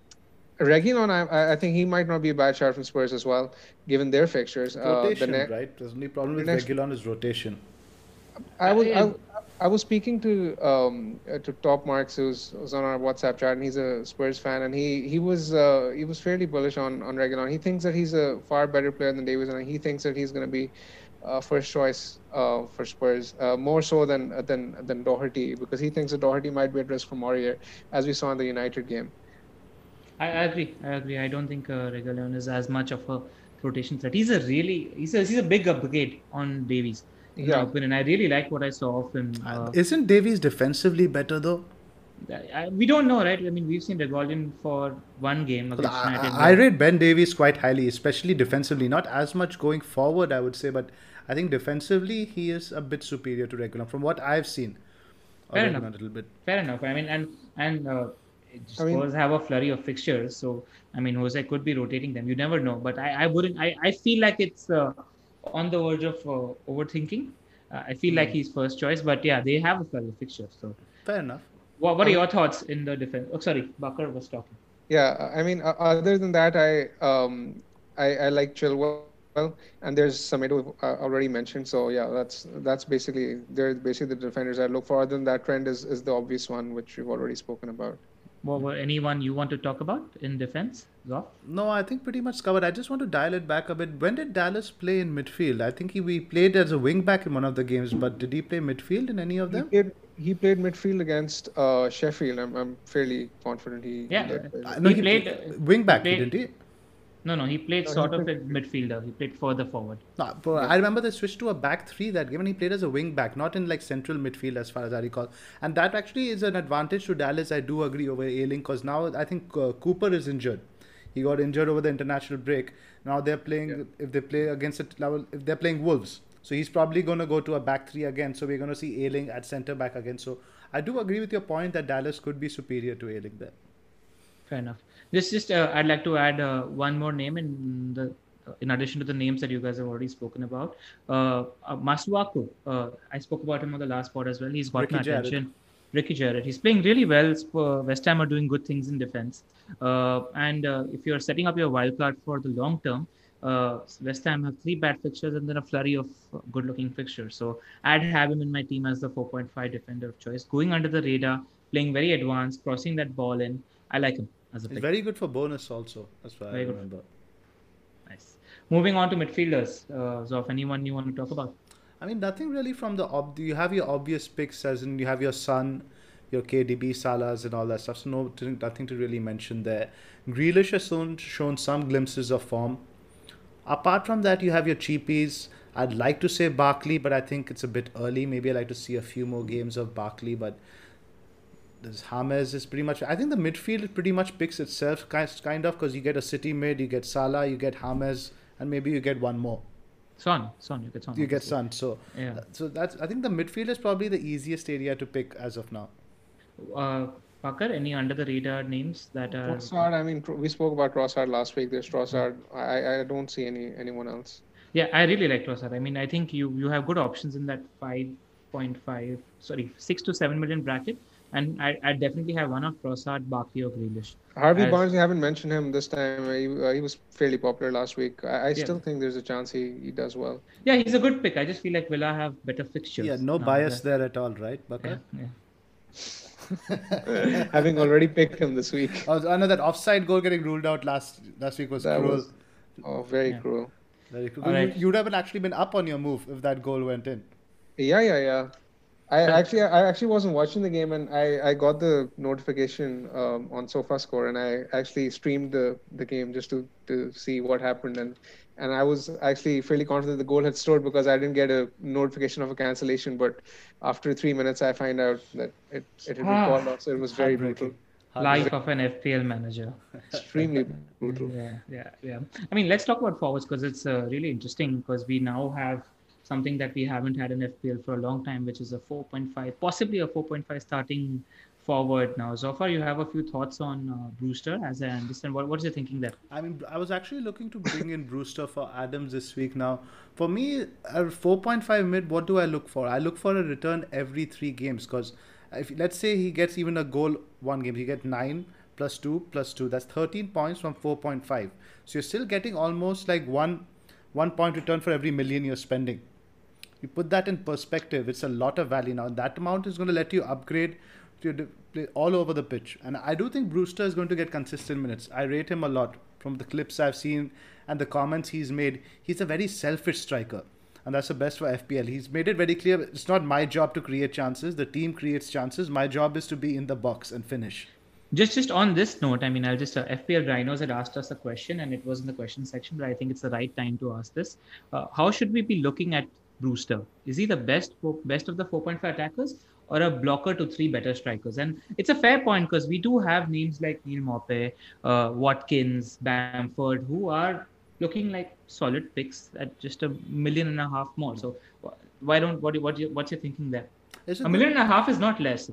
Reguilon, I, I think he might not be a bad shot from Spurs as well, given their fixtures. Uh, the Rotation, ne- right? The only problem with next- Reguilon is rotation. I was Uh, I, I was speaking to um uh, to Top Marks who's was on our WhatsApp chat and he's a Spurs fan and he he was uh, he was fairly bullish on on Reguilon. He thinks that he's a far better player than Davies and he thinks that he's going to be uh, first choice uh, for Spurs uh, more so than than than Doherty because he thinks that Doherty might be at risk from Aurier as we saw in the United game. I, I agree. I agree. I don't think uh, Reguilon is as much of a rotation threat. He's a really he's a he's a big upgrade on Davies. In my Yeah. opinion, I really like what I saw of him. Uh, Isn't Davies defensively better though? I, we don't know, right? I mean, we've seen Reguilon for one game against I, United. I I rate Ben Davies quite highly, especially defensively. Not as much going forward, I would say, but I think defensively he is a bit superior to Reguilon from what I've seen. Fair enough. A little bit. Fair enough. I mean, and and uh, I mean- Spurs have a flurry of fixtures, so I mean, Jose could be rotating them. You never know, but I, I wouldn't. I, I feel like it's uh, on the verge of uh, overthinking. Uh, I feel like Hmm. he's first choice, but yeah, they have a flurry fixture. So, Fair enough. what, what are your thoughts in the defense? Oh, sorry, Bakar was talking. Yeah, I mean, other than that, I um, I, I like Chilwell, and there's Semedo uh, already mentioned. So yeah, that's that's basically they're basically the defenders I look for. Other than that, Trent is, is the obvious one, which we've already spoken about. What, what, anyone you want to talk about in defense? Zoff? No, I think pretty much covered. I just want to dial it back a bit. When did Dallas play in midfield? I think he we played as a wing back in one of the games, but did he play midfield in any of He them? played he played midfield against uh, Sheffield. I'm I'm fairly confident he. Yeah. he did. Uh, no, He he, played- played wing back, played- didn't he? No, no, he played No, he sort of played- a midfielder. He played further forward. No, but I remember they switched to a back three that game, and he played as a wing back, not in like central midfield, as far as I recall. And that actually is an advantage to Dallas. I do agree over Ayling because now I think uh, Cooper is injured. He got injured over the international break. Now they're playing. Yeah. If they play against it, if they're playing Wolves, so he's probably going to go to a back three again. So we're going to see Ayling at centre back again. So I do agree with your point that Dallas could be superior to Ayling there. Fair enough. This just uh, I'd like to add uh, one more name in the in addition to the names that you guys have already spoken about. Uh, uh Masuaku, uh, I spoke about him on the last pod as well. He's got Ricky my attention. Ricky Gerrard. He's playing really well. West Ham are doing good things in defense. Uh, and uh, if you're setting up your wild card for the long term, uh, West Ham have three bad fixtures and then a flurry of good looking fixtures. So I'd have him in my team as the 4.5 defender of choice, going under the radar, playing very advanced, crossing that ball in. I like him as a pick. very good for bonus also. That's what very I remember. Good. Nice. Moving on to midfielders. Uh, if anyone you want to talk about? I mean, nothing really from the ob- you have your obvious picks as in you have your Son, your KDB, Salahs, and all that stuff. So no, nothing to really mention there. Grealish has shown, shown some glimpses of form. Apart from that, you have your cheapies. I'd like to say Barkley, but I think it's a bit early. Maybe I'd like to see a few more games of Barkley, but this James is pretty much. I think the midfield pretty much picks itself, kind of, because you get a City mid, you get Salah, you get James, and maybe you get one more. Son, Son, you get Son. You get Son. So, yeah. So that's. I think the midfield is probably the easiest area to pick as of now. Uh, Bakar, any under the radar names that are? Trossard. I mean, we spoke about Trossard last week. There's Trossard. I I don't see any anyone else. Yeah, I really like Trossard. I mean, I think you you have good options in that five point five, sorry, six to seven million bracket and I, I definitely have one of Trossard, Barkley, or Grealish. Harvey As, Barnes, you haven't mentioned him this time. He, uh, he was fairly popular last week. I, I yeah. still think there's a chance he, he does well. Yeah, he's a good pick. I just feel like Villa have better fixtures. Yeah, no bias there at all, right, Bakar? Yeah. yeah. Having already picked him this week. Oh, I know that offside goal getting ruled out last last week was that cruel. Was, oh, very yeah. cruel. Very cruel. Right. You, would have actually been up on your move if that goal went in. Yeah, yeah, yeah. I actually I actually wasn't watching the game and I, I got the notification um, on SofaScore and I actually streamed the, the game just to, to see what happened and and I was actually fairly confident the goal had scored because I didn't get a notification of a cancellation but after three minutes I find out that it, it had been ah, called off so it was very brutal. Life of an FPL manager. Extremely brutal. Yeah, yeah, yeah. I mean, let's talk about forwards because it's uh, really interesting because we now have something that we haven't had in FPL for a long time, which is a 4.5, possibly a 4.5 starting forward now. So far, you have a few thoughts on uh, Brewster, as I understand. What what's your thinking there? I mean, I was actually looking to bring in Brewster for Adams this week. Now, for me, a 4.5 mid, what do I look for? I look for a return every three games because if let's say he gets even a goal one game, he get nine plus two plus two. That's 13 points from 4.5. So you're still getting almost like one one point return for every million you're spending you put that in perspective, it's a lot of value now. That amount is going to let you upgrade to play all over the pitch. And I do think Brewster is going to get consistent minutes. I rate him a lot from the clips I've seen and the comments he's made. He's a very selfish striker. And that's the best for FPL. He's made it very clear it's not my job to create chances. The team creates chances. My job is to be in the box and finish. Just, just on this note, I mean, I'll just uh, FPL Rhinos had asked us a question, and it was in the question section, but I think it's the right time to ask this. Uh, how should we be looking at Brewster? Is he the best best of the 4.5 attackers or a blocker to three better strikers? And it's a fair point because we do have names like Neal Maupay, uh, Watkins, Bamford, who are looking like solid picks at just a million and a half more. So why don't what what what's your thinking there? A million and a half is not less.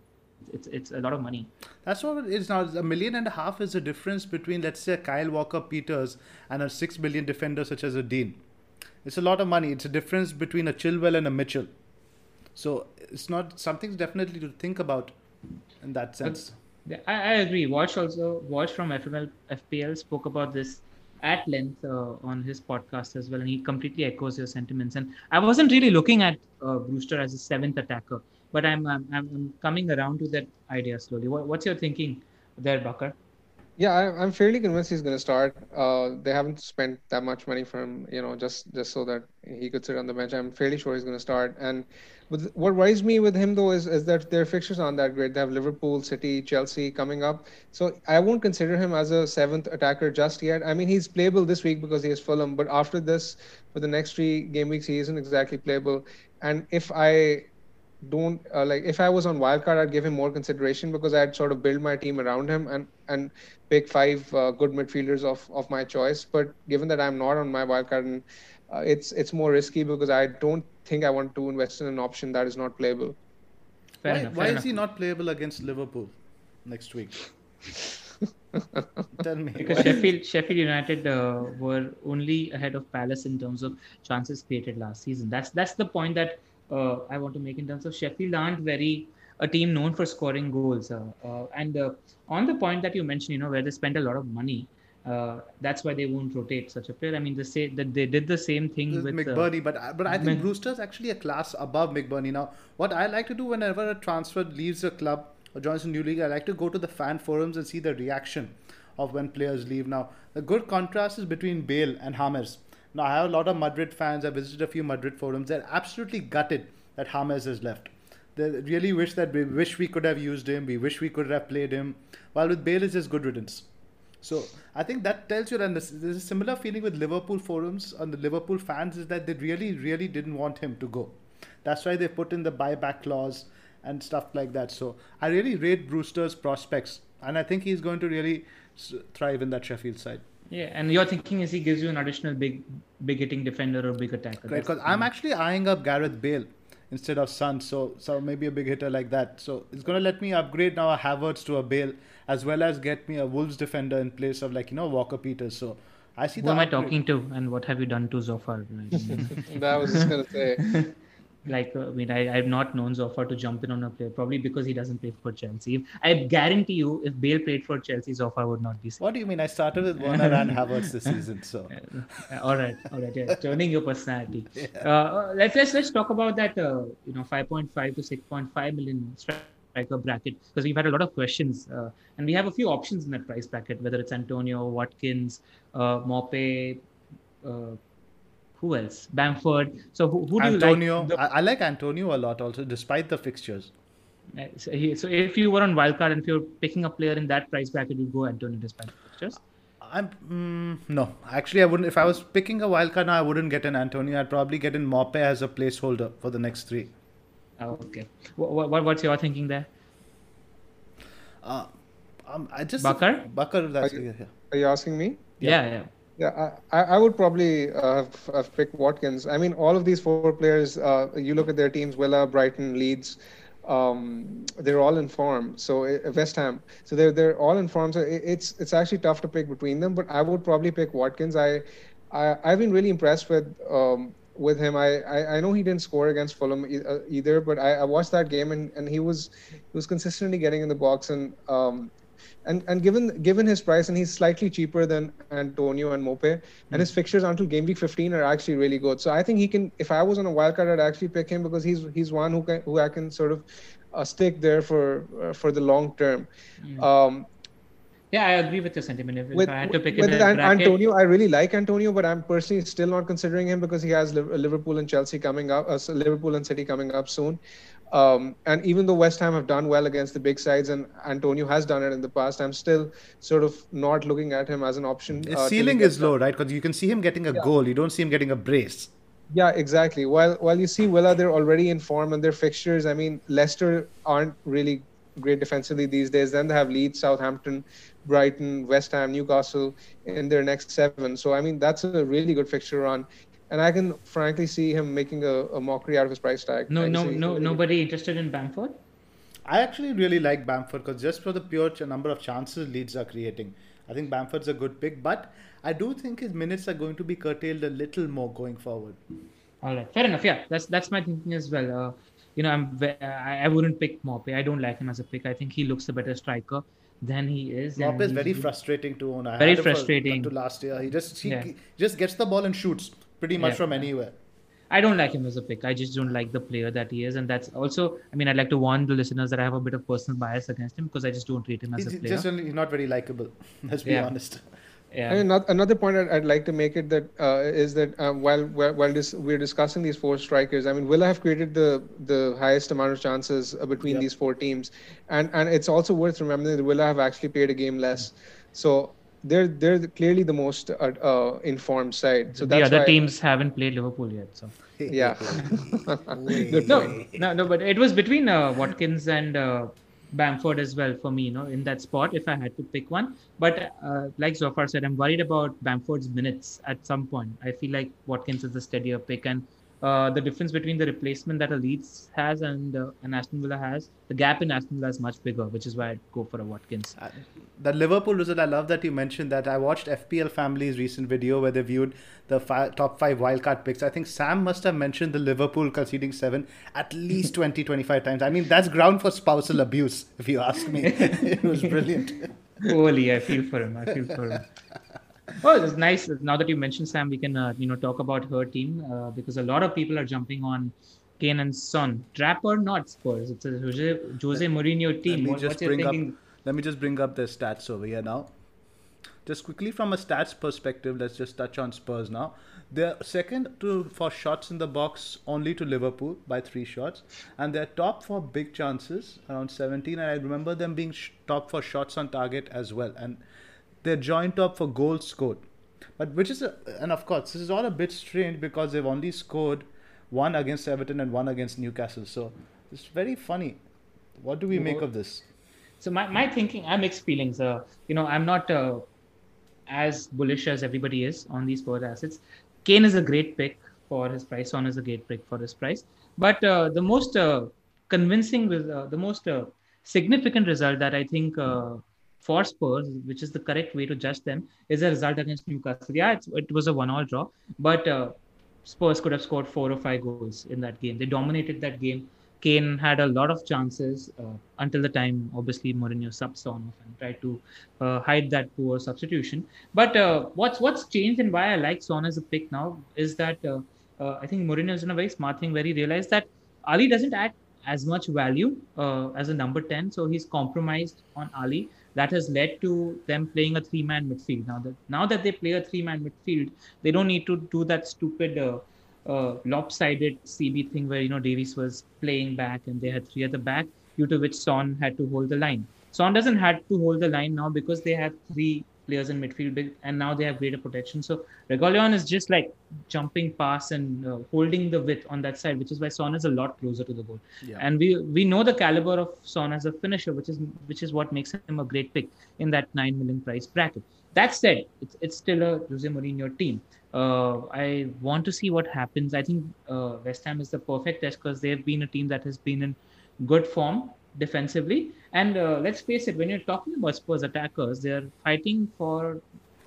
It's it's a lot of money. That's what it is now. A million and a half is the difference between let's say Kyle Walker Peters and a six million defender such as a Digne. It's a lot of money. It's a difference between a Chilwell and a Mitchell. So it's not something definitely to think about in that sense. I, I agree. Watch also Watch from FML FPL spoke about this at length uh, on his podcast as well, and he completely echoes your sentiments. And I wasn't really looking at uh, Brewster as a seventh attacker, but I'm, I'm I'm coming around to that idea slowly. What, what's your thinking there, Bakar? Yeah, I, am fairly convinced he's going to start. Uh, they haven't spent that much money for him, you know, just just so that he could sit on the bench. I'm fairly sure he's going to start. And with, what worries me with him though is is that their fixtures aren't that great. They have Liverpool, City, Chelsea coming up, so I won't consider him as a seventh attacker just yet. I mean, he's playable this week because he has Fulham, but after this, for the next three game weeks, he isn't exactly playable. And if I don't uh, like if I was on wildcard, I'd give him more consideration because I'd sort of build my team around him and and pick five uh, good midfielders of of my choice. But given that I'm not on my wildcard, and uh, it's it's more risky because I don't think I want to invest in an option that is not playable. Fair why enough, why is enough. he not playable against Liverpool next week? Tell me. Because why- Sheffield, Sheffield United uh, were only ahead of Palace in terms of chances created last season. That's that's the point that uh, I want to make in terms of Sheffield aren't very a team known for scoring goals. Uh, uh, and uh, on the point that you mentioned, you know, where they spend a lot of money, uh, that's why they won't rotate such a player. I mean, they say that they did the same thing with with uh, McBurnie, but I- but I think Mc- Brewster's actually a class above McBurnie. Now, what I like to do whenever a transfer leaves a club or joins a new league, I like to go to the fan forums and see the reaction of when players leave. Now, the good contrast is between Bale and James. Now, I have a lot of Madrid fans. I visited a few Madrid forums. They're absolutely gutted that James has left. They really wish that we wish we could have used him. We wish we could have played him. While with Bale, it's just good riddance. So I think that tells you this, there's a similar feeling with Liverpool forums and the Liverpool fans is that they really, really didn't want him to go. That's why they put in the buyback clause and stuff like that. So I really rate Brewster's prospects, and I think he's going to really thrive in that Sheffield side. Yeah, and your thinking is he gives you an additional big, big hitting defender or big attacker. Right, because I'm actually eyeing up Gareth Bale instead of Son, so so maybe a big hitter like that. So it's going to let me upgrade now a Havertz to a Bale, as well as get me a Wolves defender in place of like you know Walker Peters. So I see. Who the am I talking to, and what have you done to Zophar? Right? That was just gonna say. like, uh, I mean, I, I've not known Zophar to jump in on a player, probably because he doesn't play for Chelsea. I guarantee you, if Bale played for Chelsea, Zophar would not be. What do you mean? I started with Werner and Havertz this season, so all right, all right, yeah, turning your personality. Uh, Uh, let's let's let's talk about that. Uh, you know, 5.5 to 6.5 million striker bracket because we've had a lot of questions, uh, and we have a few options in that price bracket. Whether it's Antonio, Watkins, uh, Maupay, uh, who else? Bamford. So who, who do Antonio. you like? I, I like Antonio a lot, also, despite the fixtures. Uh, So, he, so if you were on wildcard and if you're picking a player in that price bracket, you'd go Antonio despite the fixtures. I'm mm, no, actually, I wouldn't. If I was picking a wild card now, I wouldn't get an Antonio. I'd probably get in Maupay as a placeholder for the next three. Oh, okay. What, what, what's your thinking there? Uh, um, I just Bakar? Bakar. That's Are you- yeah. Are you asking me? Yeah, yeah. Yeah, I, I I would probably uh, have, have picked Watkins. I mean, all of these four players, uh, you look at their teams, Villa, Brighton, Leeds, um, they're all in form. So uh, West Ham, so they're they're all in form. So it, it's it's actually tough to pick between them. But I would probably pick Watkins. I, I I've been really impressed with um, with him. I, I I know he didn't score against Fulham e- uh, either, but I, I watched that game and, and he was he was consistently getting in the box and um, and and given given his price and he's slightly cheaper than Antonio and Maupay and his fixtures until game week 15 are actually really good. So I think he can. If I was on a wild card, I'd actually pick him because he's he's one who can who I can sort of uh, stick there for uh, for the long term. Um, Yeah, I agree with your sentiment. If, with, I had to pick with in a An- bracket, Antonio, I really like Antonio, but I'm personally still not considering him because he has Liverpool and Chelsea coming up, uh, Liverpool and City coming up soon. Um, and even though West Ham have done well against the big sides and Antonio has done it in the past, I'm still sort of not looking at him as an option. His uh, ceiling is low, right? Because you can see him getting a goal. You don't see him getting a brace. Yeah, exactly. While while you see Villa, they're already in form and their fixtures. I mean, Leicester aren't really great defensively these days. Then they have Leeds, Southampton, Brighton, West Ham, Newcastle in their next seven. So I mean, that's a really good fixture run, and I can frankly see him making a, a mockery out of his price tag. no, no, no, really good. nobody interested in Bamford. I actually really like Bamford because just for the pure ch- number of chances Leeds are creating, I think Bamford's a good pick. But I do think his minutes are going to be curtailed a little more going forward. All right, fair enough. Yeah, that's that's my thinking as well. Uh, you know, I'm I, I wouldn't pick Maupay. I don't like him as a pick. I think he looks a better striker than he is. and Maupay is very frustrating to own. I Very had frustrating. to last year. He just he, Yeah. he just gets the ball and shoots pretty much Yeah. from anywhere. I don't like him as a pick. I just don't like the player that he is, and that's also. I mean, I'd like to warn the listeners that I have a bit of personal bias against him because I just don't rate him as He's a player. just only, he's not very likable. Let's be Yeah. honest. yeah. And ano- another point I'd, I'd like to make it that uh, is that uh, while while, while this, we're discussing these four strikers, I mean, Villa have created the the highest amount of chances uh, between Yep. these four teams, and and it's also worth remembering that Villa have actually played a game less. So they're they're clearly the most uh, uh, informed side. So the that's other why, teams haven't played Liverpool yet, so yeah. No, no, no. But it was between uh, Watkins and uh, Bamford as well for me, you know, in that spot if I had to pick one. But uh, like Zophar said, I'm worried about Bamford's minutes at some point. I feel like Watkins is the steadier pick, and uh, the difference between the replacement that a Leeds has and uh, an Aston Villa has, the gap in Aston Villa is much bigger, which is why I'd go for a Watkins. Uh, the Liverpool result, I love that you mentioned that. I watched FPL Family's recent video where they viewed the fi- top five wildcard picks. I think Sam must have mentioned the Liverpool conceding seven at least 20, 25 times. I mean, that's ground for spousal abuse, if you ask me. it was brilliant. Holy, I feel for him. I feel for him. Oh, it's nice. Now that you mentioned Sam, we can uh, you know talk about her team uh, because a lot of people are jumping on Kane and Son. Trap or not Spurs? It's a Jose, Jose Mourinho team. Let me What, just bring up. Let me just bring up the stats over here now. Just quickly from a stats perspective, let's just touch on Spurs now. They're second to for shots in the box only to Liverpool by three shots, and they're top for big chances around 17. And I remember them being sh- top for shots on target as well, and they're joint top for goals scored. But which is a, and of course this is all a bit strange because they've only scored one against Everton and one against Newcastle. So it's very funny. What do we make of this? So my, my thinking, I mixed feelings. Uh, you know, I'm not uh, as bullish as everybody is on these Spurs assets. Kane is a great pick for his price. Son is a great pick for his price. But uh, the most uh, convincing, with uh, the most uh, significant result that I think uh, for Spurs, which is the correct way to judge them, is a result against Newcastle. Yeah, it was a one-all draw, but uh, Spurs could have scored four or five goals in that game. They dominated that game. Kane had a lot of chances uh, until the time, obviously, Mourinho subbed Son off and tried to uh, hide that poor substitution. But uh, what's what's changed and why I like Son as a pick now is that uh, uh, I think Mourinho has done a very smart thing where he realized that Alli doesn't add as much value uh, as a number 10, so he's compromised on Alli. That has led to them playing a three-man midfield. Now that now that they play a three-man midfield, they don't need to do that stupid uh, uh, lopsided CB thing where you know Davies was playing back and they had three at the back, due to which Son had to hold the line. Son doesn't have to hold the line now because they have three players in midfield and now they have greater protection. So Reguilon is just like jumping past and uh, holding the width on that side, which is why Son is a lot closer to the goal. Yeah. And we we know the caliber of Son as a finisher, which is which is what makes him a great pick in that nine million price bracket. That said, it's, it's still a Jose Mourinho team. Uh, I want to see what happens. I think uh, West Ham is the perfect test because they've been a team that has been in good form defensively. And uh, let's face it, when you're talking about Spurs attackers, they're fighting for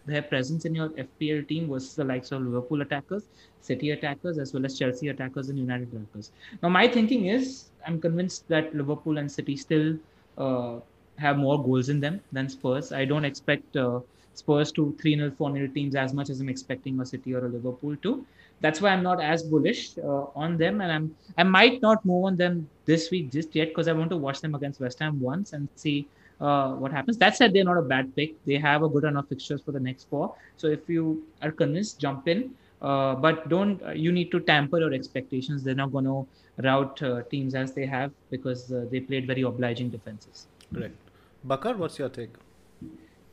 their presence in your FPL team versus the likes of Liverpool attackers, City attackers, as well as Chelsea attackers and United attackers. Now, my thinking is I'm convinced that Liverpool and City still uh, have more goals in them than Spurs. I don't expect uh, Spurs to 3 0, 4 0 teams as much as I'm expecting a City or a Liverpool to. That's why I'm not as bullish uh, on them, and I'm I might not move on them this week just yet because I want to watch them against West Ham once and see uh, what happens. That said, they're not a bad pick. They have a good enough fixtures for the next four. So if you are convinced, jump in. Uh, but don't uh, you need to tamper your expectations. They're not going to route uh, teams as they have because uh, they played very obliging defenses. Correct. Bakar, what's your take?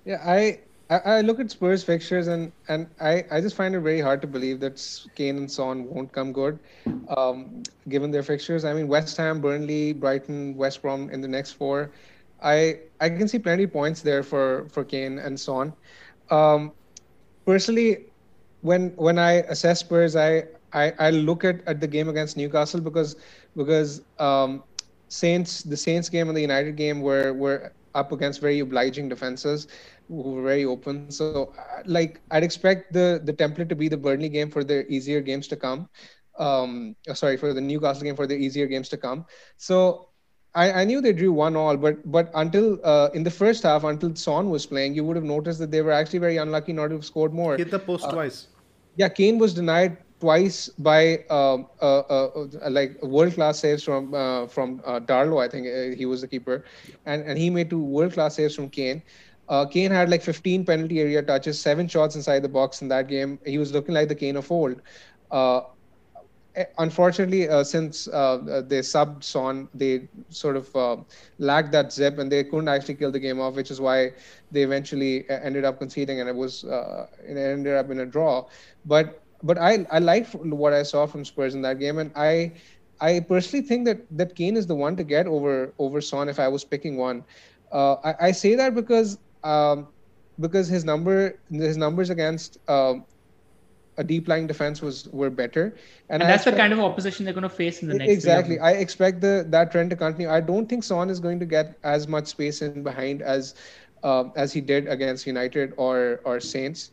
Yeah, I, I I look at Spurs fixtures and and I, I just find it very hard to believe that Kane and Son won't come good, um, given their fixtures. I mean, West Ham, Burnley, Brighton, West Brom in the next four. I I can see plenty of points there for for Kane and Son. Um, personally, when when I assess Spurs, I I, I look at, at the game against Newcastle because because um, Saints the Saints game and the United game were were up against very obliging defenses who were very open. So uh, like I'd expect the the template to be the Burnley game for the easier games to come. Um, uh, sorry for the Newcastle game for the easier games to come. So I, I knew they drew one all, but but until uh, in the first half, until Son was playing, you would have noticed that they were actually very unlucky not to have scored more. Hit the post Uh, twice. Yeah, Kane was denied twice by um, uh, uh, uh, like world class saves from uh, from uh, Darlow. I think he was the keeper, and and he made two world class saves from Kane. Uh, Kane had like 15 penalty area touches, seven shots inside the box in that game. He was looking like the Kane of old. Uh, eh, unfortunately, uh, since uh, they subbed Son, they sort of uh, lacked that zip and they couldn't actually kill the game off, which is why they eventually uh, ended up conceding and it was uh, it ended up in a draw. But but I I liked what I saw from Spurs in that game, and I I personally think that that Kane is the one to get over over Son if I was picking one. Uh, I, I, say that because um, because his number his numbers against um, a deep lying defense was were better, and, and that's expect, the kind of opposition they're going to face in the next. Exactly, I expect the that trend to continue. I don't think Son is going to get as much space in behind as uh, as he did against United or or Saints.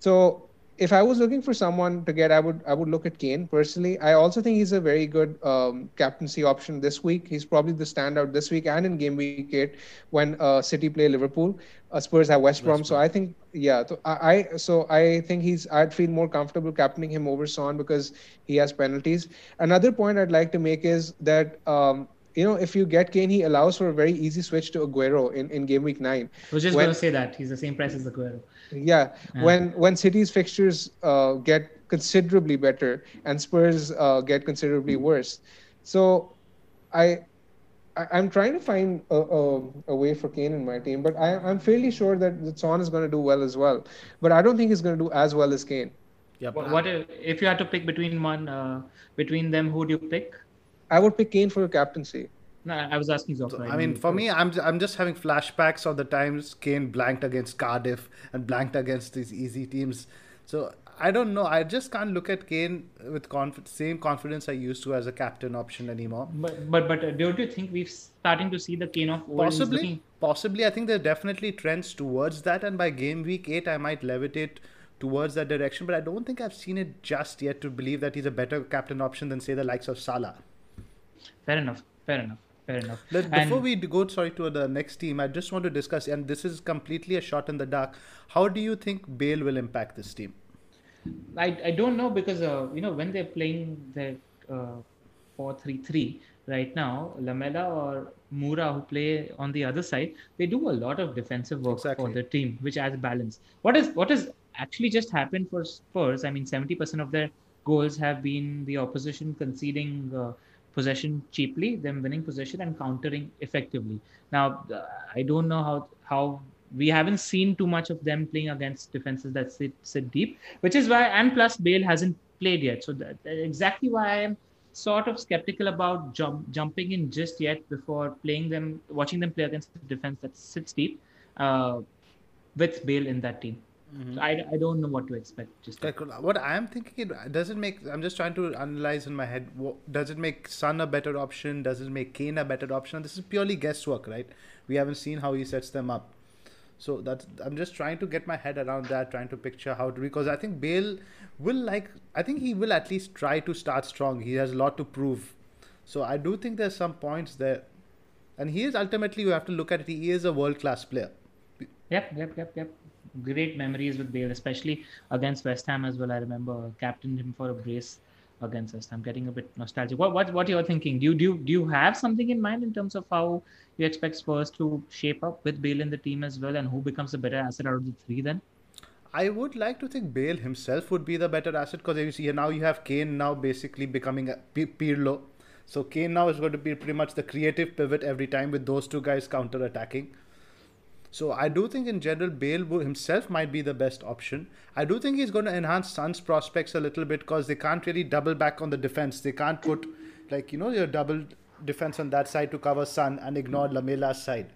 So if I was looking for someone to get, I would I would look at Kane personally. I also think he's a very good um, captaincy option this week. He's probably the standout this week and in game week eight when uh, City play Liverpool. Uh, Spurs have West Brom, so I think yeah. So I, I so I think he's I'd feel more comfortable captaining him over Son because he has penalties. Another point I'd like to make is that um, you know, if you get Kane, he allows for a very easy switch to Aguero in, in game week nine. I was just going to say that he's the same price as Aguero. Yeah, yeah. when when City's fixtures uh, get considerably better and Spurs uh, get considerably worse, so I. I am trying to find a, a, a, way for Kane in my team, but I, am fairly sure that, that Son is going to do well as well. But I don't think he's going to do as well as Kane. Yeah. But what if, if you had to pick between one uh, between them? Who do you pick? I would pick Kane for a captaincy. No, I was asking Zoff. I mean, for me, I'm I'm just having flashbacks of the times Kane blanked against Cardiff and blanked against these easy teams. So I don't know. I just can't look at Kane with conf- same confidence I used to as a captain option anymore. But but but uh, don't you think we're starting to see the Kane of old possibly? Possibly, I think there are definitely trends towards that, and by game week eight, I might levitate towards that direction. But I don't think I've seen it just yet to believe that he's a better captain option than say the likes of Salah. Fair enough. Fair enough. Fair enough. Let, before we go, sorry, to the next team, I just want to discuss, and this is completely a shot in the dark. How do you think Bale will impact this team? I, I don't know because uh, you know when they're playing the uh, four three three right now, Lamela or Moura who play on the other side, they do a lot of defensive work exactly. for the team, which adds balance. What is what has actually just happened for Spurs? I mean, seventy percent of their goals have been the opposition conceding. Uh, possession cheaply, them winning possession and countering effectively. Now, uh, I don't know how how we haven't seen too much of them playing against defenses that sit sit deep, which is why and plus Bale hasn't played yet, so that, that exactly why I am sort of skeptical about jump, jumping in just yet before playing them, watching them play against a defense that sits deep uh, with Bale in that team. Mm-hmm. I, I don't know what to expect. Just like, what I am thinking, does it make? I'm just trying to analyze in my head. Does it make Son a better option? Does it make Kane a better option? This is purely guesswork, right? We haven't seen how he sets them up. So that's I'm just trying to get my head around that, trying to picture how to because I think Bale will like I think he will at least try to start strong. He has a lot to prove. So I do think there's some points there. And he is ultimately you have to look at it, he is a world class player. Yep, yep, yep, yep great memories with Bale, especially against West Ham as well. I remember captained him for a brace against West Ham, getting a bit nostalgic. What what what are you're thinking? Do you do you, do you have something in mind in terms of how you expect Spurs to shape up with Bale in the team as well, and who becomes the better asset out of the three then? I would like to think Bale himself would be the better asset because you see now you have Kane now basically becoming a P- Pirlo. So Kane now is going to be pretty much the creative pivot every time with those two guys counter attacking. So I do think in general Bale himself might be the best option. I do think he's going to enhance Son's prospects a little bit because they can't really double back on the defense. They can't put like you know your double defense on that side to cover Son and ignore Lamela's side.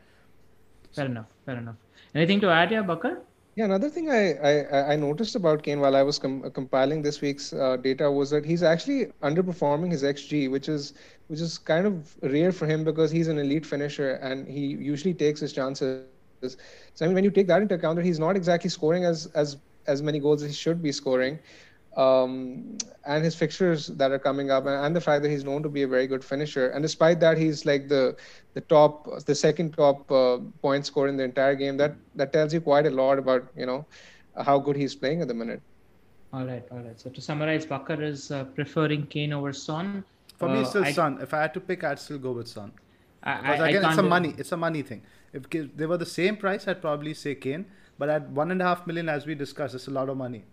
Fair enough. Fair enough. Anything to add here, Bakar? Yeah, another thing I, I, I noticed about Kane while I was com- compiling this week's uh, data was that he's actually underperforming his xG, which is which is kind of rare for him because he's an elite finisher and he usually takes his chances so I mean, when you take that into account, that he's not exactly scoring as as as many goals as he should be scoring, um, and his fixtures that are coming up, and, and, the fact that he's known to be a very good finisher, and despite that, he's like the the top, the second top uh, point scorer in the entire game. That that tells you quite a lot about you know how good he's playing at the minute. All right, all right. So to summarize, Bakar is uh, preferring Kane over Son. For me, it's still uh, I, Son. If I had to pick, I'd still go with Son. Because again, it's a money. It's a money thing. If they were the same price, I'd probably say Kane. But at one and a half million, as we discussed, it's a lot of money.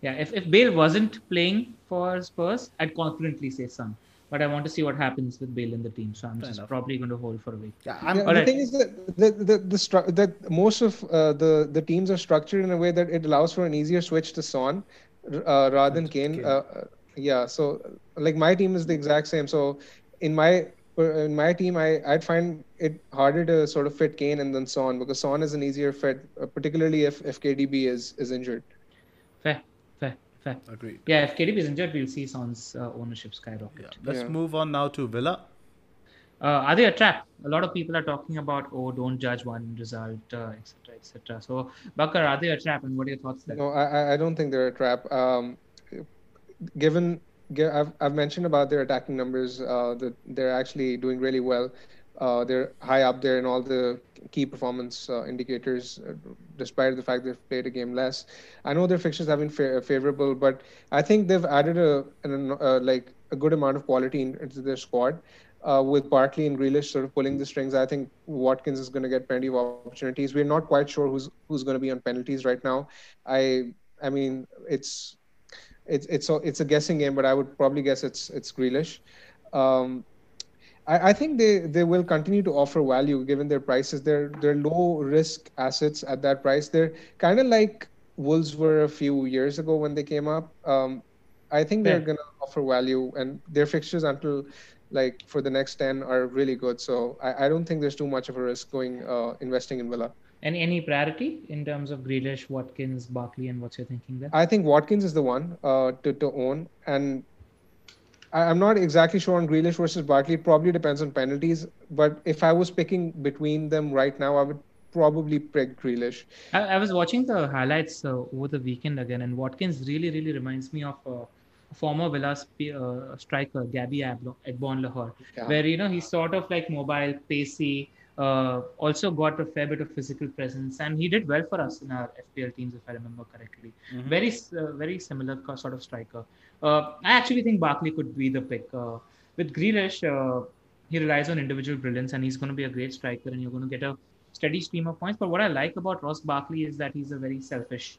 Yeah, if, if Bale wasn't playing for Spurs, I'd confidently say Son. But I want to see what happens with Bale in the team, so I'm Fair just enough. probably going to hold for a week. Yeah, I'm, Yeah, the Alright. thing is that the the, the stru- that most of uh, the the teams are structured in a way that it allows for an easier switch to Son uh, rather than Kane. Kane. Uh, uh, yeah, so like my team is the exact same. So in my in my team, I I'd find it harder to sort of fit Kane and then Son because Son is an easier fit, uh, particularly if if KDB is is injured. Fair, fair, fair. agreed. Yeah, if KDB is injured, we'll see Son's uh, ownership skyrocket. Yeah. Let's Yeah. move on now to Villa. Uh, are they a trap? A lot of people are talking about, oh, don't judge one result, uh, etc., etc. So, Bakar, are they a trap? And what are your thoughts there? No, I I- I don't think they're a trap. Um, given gi- I've I've mentioned about their attacking numbers, uh, that they're actually doing really well. Uh, they're high up there in all the key performance uh, indicators, uh, despite the fact they've played a game less. I know their fixtures have been fa- favorable, but I think they've added a an, uh, like a good amount of quality in, into their squad. Uh, with Barkley and Grealish sort of pulling the strings, I think Watkins is going to get plenty of opportunities. We're not quite sure who's who's going to be on penalties right now. I I mean, it's it's it's a, it's a guessing game, but I would probably guess it's it's Grealish. Um, I, I think they, they will continue to offer value given their prices. They're they're low risk assets at that price. They're kind of like Wolves were a few years ago when they came up. Um, I think they're Yeah. gonna offer value, and their fixtures until like for the next ten are really good. So I, I don't think there's too much of a risk going uh, investing in Villa. Any any priority in terms of Grealish, Watkins, Barkley, and what's your thinking there? I think Watkins is the one uh, to to own, and I, I'm not exactly sure on Grealish versus Barkley. It probably depends on penalties. But if I was picking between them right now, I would probably pick Grealish. I, I was watching the highlights uh, over the weekend again, and Watkins really, really reminds me of uh, a former Villa uh, striker, Gabby Agbonlahor, Yeah. where you know he's sort of like mobile, pacey, uh, also got a fair bit of physical presence, and he did well for us in our FPL teams, if I remember correctly. Very, uh, very similar sort of striker. Uh, I actually think Barkley could be the pick. Uh, with Grealish, uh, he relies on individual brilliance, and he's going to be a great striker, and you're going to get a steady stream of points. But what I like about Ross Barkley is that he's a very selfish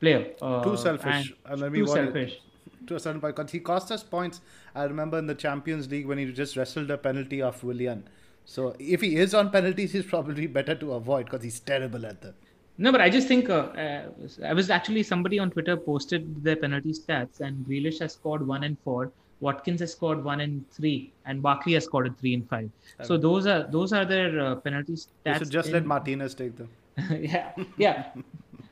player. Uh, Too selfish. and And too selfish. To a certain point, because he cost us points. I remember in the Champions League when he just wrestled a penalty off Willian. So if he is on penalties, he's probably better to avoid because he's terrible at them. No, but I just think uh, uh, I was actually somebody on Twitter posted their penalty stats, and Grealish has scored one and four, Watkins has scored one and three, and Barkley has scored a three and five. So those are those are their uh, penalty You should just in- let Martinez take them. yeah, yeah.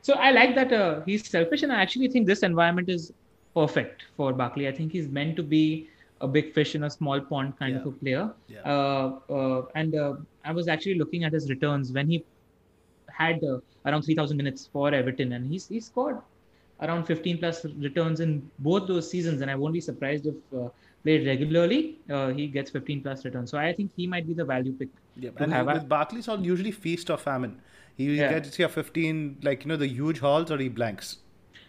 So I like that uh, he's selfish, and I actually think this environment is perfect for Barkley. I think he's meant to be a big fish in a small pond kind of a player. Yeah. Uh, uh, and uh, I was actually looking at his returns when he had uh, around 3,000 minutes for Everton, and he's he scored around 15 plus returns in both those seasons. And I won't be surprised if uh, played regularly, uh, he gets 15 plus returns. So I think he might be the value pick. Yeah, and have with it's all usually feast or famine. He Yeah. gets here 15, like, you know, the huge hauls or he blanks.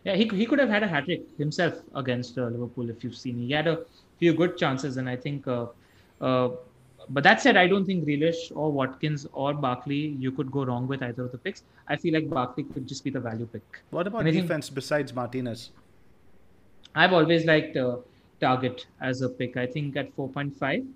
Yeah, he, he could have had a hat trick himself against uh, Liverpool if you've seen. He had a few good chances, and I think. Uh, uh, but that said, I don't think Grealish or Watkins or Barkley you could go wrong with either of the picks. I feel like Barkley could just be the value pick. What about And think- defense besides Martinez? I've always liked uh, Targett as a pick. I think at 4.5,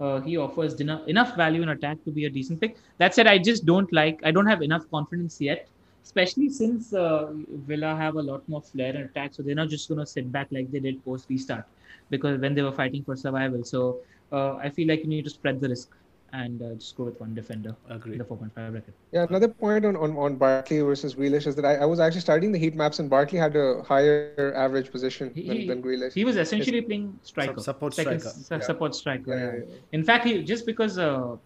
uh, he offers dinner, enough value in attack to be a decent pick. That said, I just don't like, I don't have enough confidence yet, especially since uh, Villa have a lot more flair in attack. So they're not just going to sit back like they did post restart because when they were fighting for survival. So uh, I feel like you need to spread the risk and uh, just go with one defender Agreed. in the 4.5 bracket. Yeah, another point on, on, on Barkley versus Grealish is that I, I was actually studying the heat maps and Barkley had a higher average position He, than, he- than Grealish. he was essentially playing striker, support striker. s- Yeah. support striker. Yeah, yeah. yeah, yeah. In fact, he just because uh,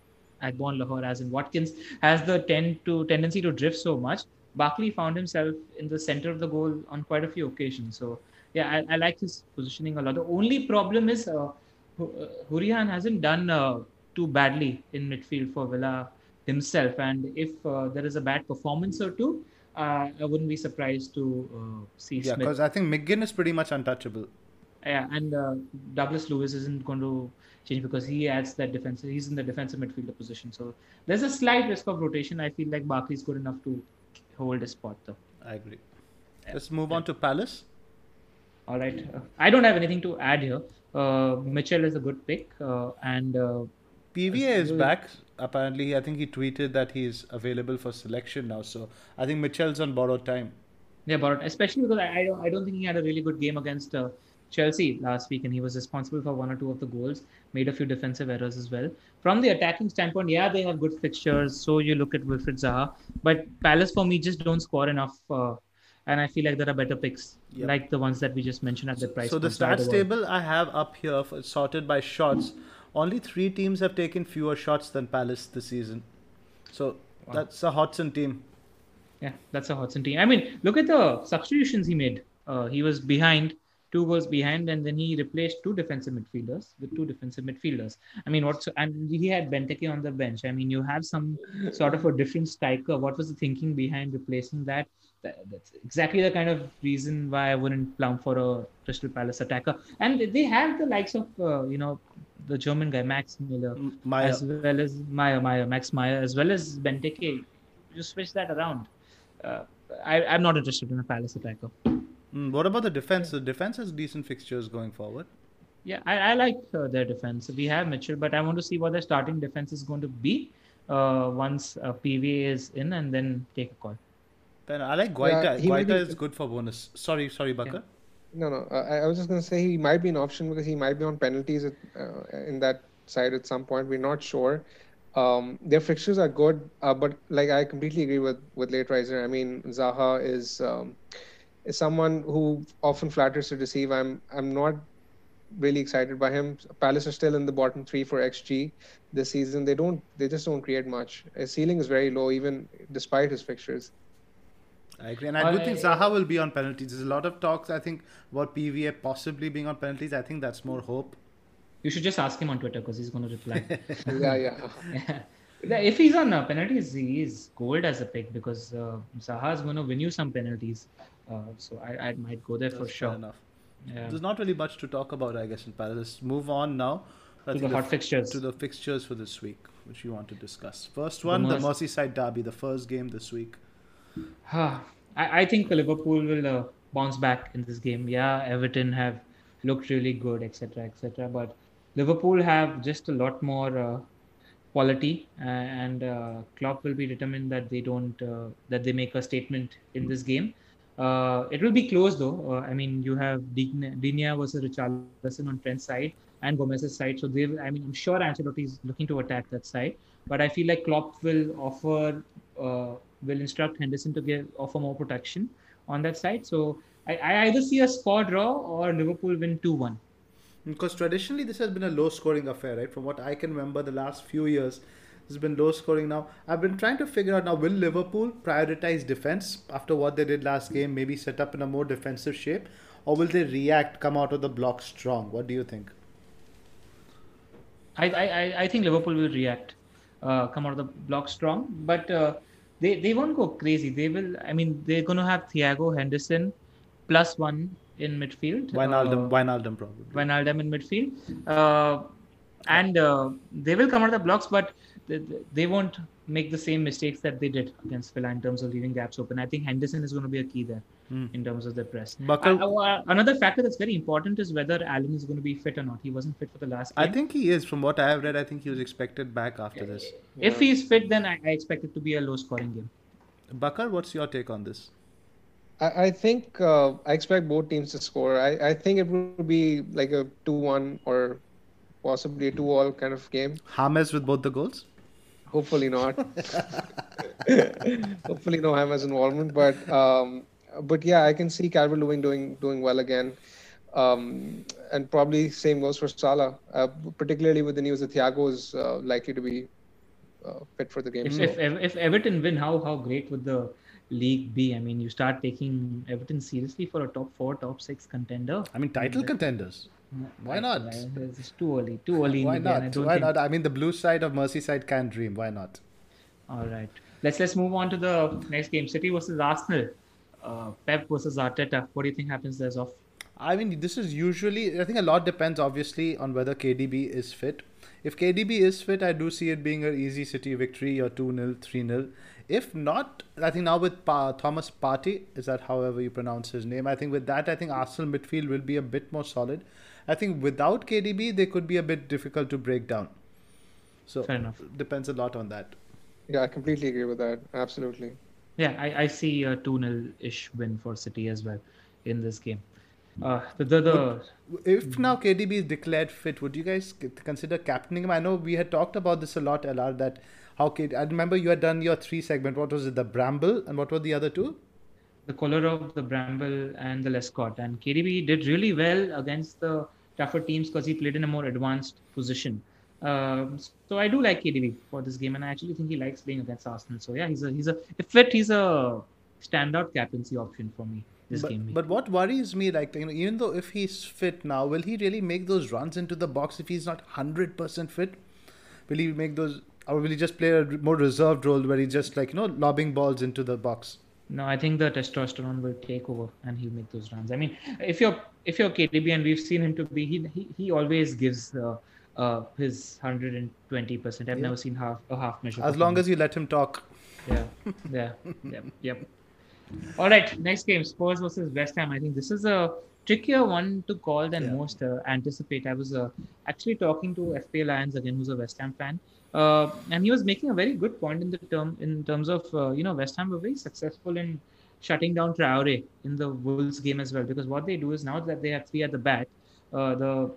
Agbonlahor, as in Watkins, has the tend to tendency to drift so much, Barkley found himself in the center of the goal on quite a few occasions. So yeah, I, I like his positioning a lot. The only problem is uh, uh, hasn't done uh, too badly in midfield for Villa himself, and if uh, there is a bad performance or two. Uh, I wouldn't be surprised to uh, see Yeah, because I think McGinn is pretty much untouchable. yeah, and uh, Douglas Luiz isn't going to change because he adds that defensive. He's in the defensive midfielder position, so there's a slight risk of rotation. I feel like Barkley's good enough to hold a spot though. I agree. Let's move on to Palace. All right. Uh, I don't have anything to add here. Uh, Mitchell is a good pick, uh, and uh, PVA is back. Apparently, I think he tweeted that he's available for selection now. So I think Mitchell's on borrowed time. Yeah, but especially because I, I don't I don't think he had a really good game against uh, Chelsea last week, and he was responsible for one or two of the goals. Made a few defensive errors as well. From the attacking standpoint, yeah, they have good fixtures. So you look at Wilfried Zaha, but Palace for me just don't score enough. And I feel like there are better picks, Yep. like the ones that we just mentioned at the price. So the stats table I have up here for, sorted by shots. Only three teams have taken fewer shots than Palace this season. So that's a Hodgson team. Yeah, that's a Hodgson team. I mean, look at the substitutions he made. Uh, he was behind, two goals behind, and then he replaced two defensive midfielders with two defensive midfielders. I mean, what's and he had Benteke on the bench. I mean, you have some sort of a different striker. What was the thinking behind replacing that? That- That's exactly the kind of reason why I wouldn't plumb for a Crystal Palace attacker. And they have the likes of, uh, you know, the German guy Max Miller, Meyer. as well as Meyer, Meyer, Max Meyer, as well as Benteke. You switch that around. Uh, I, I'm not interested in a Palace attacker. Mm, what about the defense? The defense has decent fixtures going forward. Yeah, I, I like uh, their defense. We have Mitchell, but I want to see what their starting defense is going to be uh, once uh, PVA is in, and then take a call. Then I like Guaita. Yeah, Guaita is good for bonus. Sorry, sorry, Bakar. No, no. Uh, I, I was just going to say he might be an option because he might be on penalties at, uh, in that side at some point. We're not sure. Um, their fixtures are good, uh, but like I completely agree with with Lateriser. I mean, Zaha is um, is someone who often flatters to deceive. I'm I'm not really excited by him. Palace are still in the bottom three for XG this season. They don't they just don't create much. His ceiling is very low, even despite his fixtures. I agree, and I do think Zaha will be on penalties. There's a lot of talks, I think, about PVA possibly being on penalties. I think that's more hope. You should just ask him on Twitter because he's going to reply. yeah, yeah. Yeah, if he's on uh, penalties, he is gold as a pick because uh, Zaha is going to win you some penalties. Uh, so I, I might go there for sure. Enough. Yeah. There's not really much to talk about, I guess, in Palace. Let's move on now. I To the hot f- fixtures. To the fixtures for this week, which you want to discuss. First one, the Merse- Merseyside Derby, the first game this week. I, I think Liverpool will uh, bounce back in this game. Yeah, Everton have looked really good, etc., etc. But Liverpool have just a lot more uh, quality, and uh, Klopp will be determined that they don't uh, that they make a statement in this game. Uh, it will be close though. Uh, I mean, you have Digne versus Richarlison on Trent's side and Gomez's side. So they, I mean, I'm sure Ancelotti is looking to attack that side. But I feel like Klopp will offer, uh, will instruct Henderson to give offer more protection on that side. So I, I either see a score draw or Liverpool win two one. Because traditionally, this has been a low scoring affair, right? From what I can remember, the last few years, it's been low scoring now. I've been trying to figure out now will Liverpool prioritize defense after what they did last game, maybe set up in a more defensive shape, or will they react, come out of the block strong? What do you think? I, I, I- I think Liverpool will react, uh, come out of the block strong, but uh, they, they won't go crazy. They will, I mean, they're going to have Thiago Henderson plus one in midfield. Wijnaldum, Uh, Wijnaldum probably. Wijnaldum in midfield. Uh, and uh, they will come out of the blocks, but they, they won't make the same mistakes that they did against Villa in terms of leaving gaps open. I think Henderson is going to be a key there in terms of the press. Bakal- Uh, uh, another factor that's very important is whether Allan is going to be fit or not. He wasn't fit for the last game. I think he is. From what I have read, I think he was expected back after this. If he's fit, then I, I expect it to be a low scoring game. Bakar, what's your take on this? I, I think uh, I expect both teams to score. I, I think it will be like a 2 1 or possibly a 2 all kind of game. Hamas with both the goals? Hopefully not. Hopefully no Hamas involvement, but um, but yeah, I can see Calvert Lewin doing doing well again, um, and probably same goes for Salah. Uh, particularly with the news that Thiago is uh, likely to be uh, fit for the game. If, So- if, if Everton win, how how great would the league be? I mean, you start taking Everton seriously for a top four, top six contender. I mean, title contenders. Why not? It's too early. Too early. Why the game. I not? don't Why think- not? I mean, the blue side of Merseyside can dream. Why not? All right. Let's let's move on to the next game. City versus Arsenal. Uh, Pep versus Arteta. What do you think happens there, Zoff? I mean, this is usually. I think a lot depends, obviously, on whether KDB is fit. If KDB is fit, I do see it being an easy City victory or 2 0, 3 0. If not, I think now with pa- Thomas Partey, is that however you pronounce his name? I think with that, I think Arsenal midfield will be a bit more solid. I think without KDB, they could be a bit difficult to break down. So Fair enough. depends a lot on that. Yeah, I completely agree with that. Absolutely. Yeah, I, I see a 2 0 ish win for City as well in this game. Uh, the, the, the If now KDB is declared fit, would you guys consider captaining him? I know we had talked about this a lot, LR, that how K- I remember you had done your three segment. What was it? The Bramble and what were the other two? the color of the Bramble, and the Lescott. And KDB did really well against the tougher teams because he played in a more advanced position. Um, so I do like KDB for this game, and I actually think he likes playing against Arsenal. So yeah, he's a he's a if fit, he's a standout captaincy option for me this game. But, but what worries me, like you know, even though if he's fit now, will he really make those runs into the box if he's not hundred percent fit? Will he make those, or will he just play a more reserved role where he's just like you know lobbing balls into the box? No, I think the testosterone will take over and he'll make those runs. I mean, if you're if you're KDB and we've seen him to be, he he, he always gives uh, uh, his hundred and twenty percent. I've Yeah. never seen half a half measure. As long as you let him talk. yeah, yeah, yep, yep. All right, next game: Spurs versus West Ham. I think this is a trickier one to call than Yeah. most uh, anticipate. I was uh, actually talking to FPL Lions again, who's a West Ham fan, uh, and he was making a very good point in the term in terms of uh, you know West Ham were very successful in shutting down Traore in the Wolves game as well because what they do is now that they have three at the back, uh, the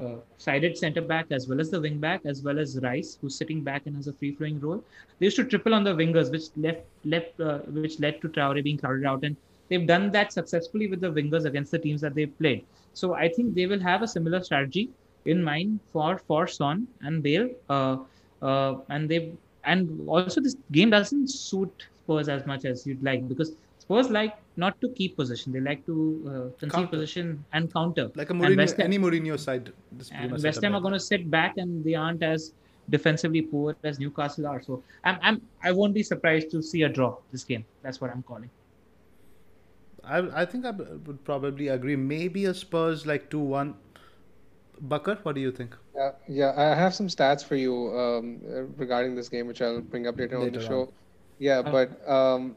uh, sided centre back as well as the wing back as well as Rice, who's sitting back and has a free flowing role. They used to triple on the wingers, which left left uh, which led to Traore being crowded out, and they've done that successfully with the wingers against the teams that they've played. So I think they will have a similar strategy in mind for for Son and Bale, uh, uh, and they and also this game doesn't suit Spurs as much as you'd like because Spurs like not to keep possession; they like to uh, concede Counter. possession and counter. Like a And Mourinho, West Ham- any Mourinho side. this and West Ham are going to sit back and they aren't as defensively poor as Newcastle are. So I'm, I'm I won't be surprised to see a draw this game. That's what I'm calling. I, I think I would probably agree. Maybe a Spurs like 2 1. Bakar, what do you think? Yeah, yeah, I have some stats for you um, uh, regarding this game, which I'll bring up later, on Later the on. Show. Yeah, but um,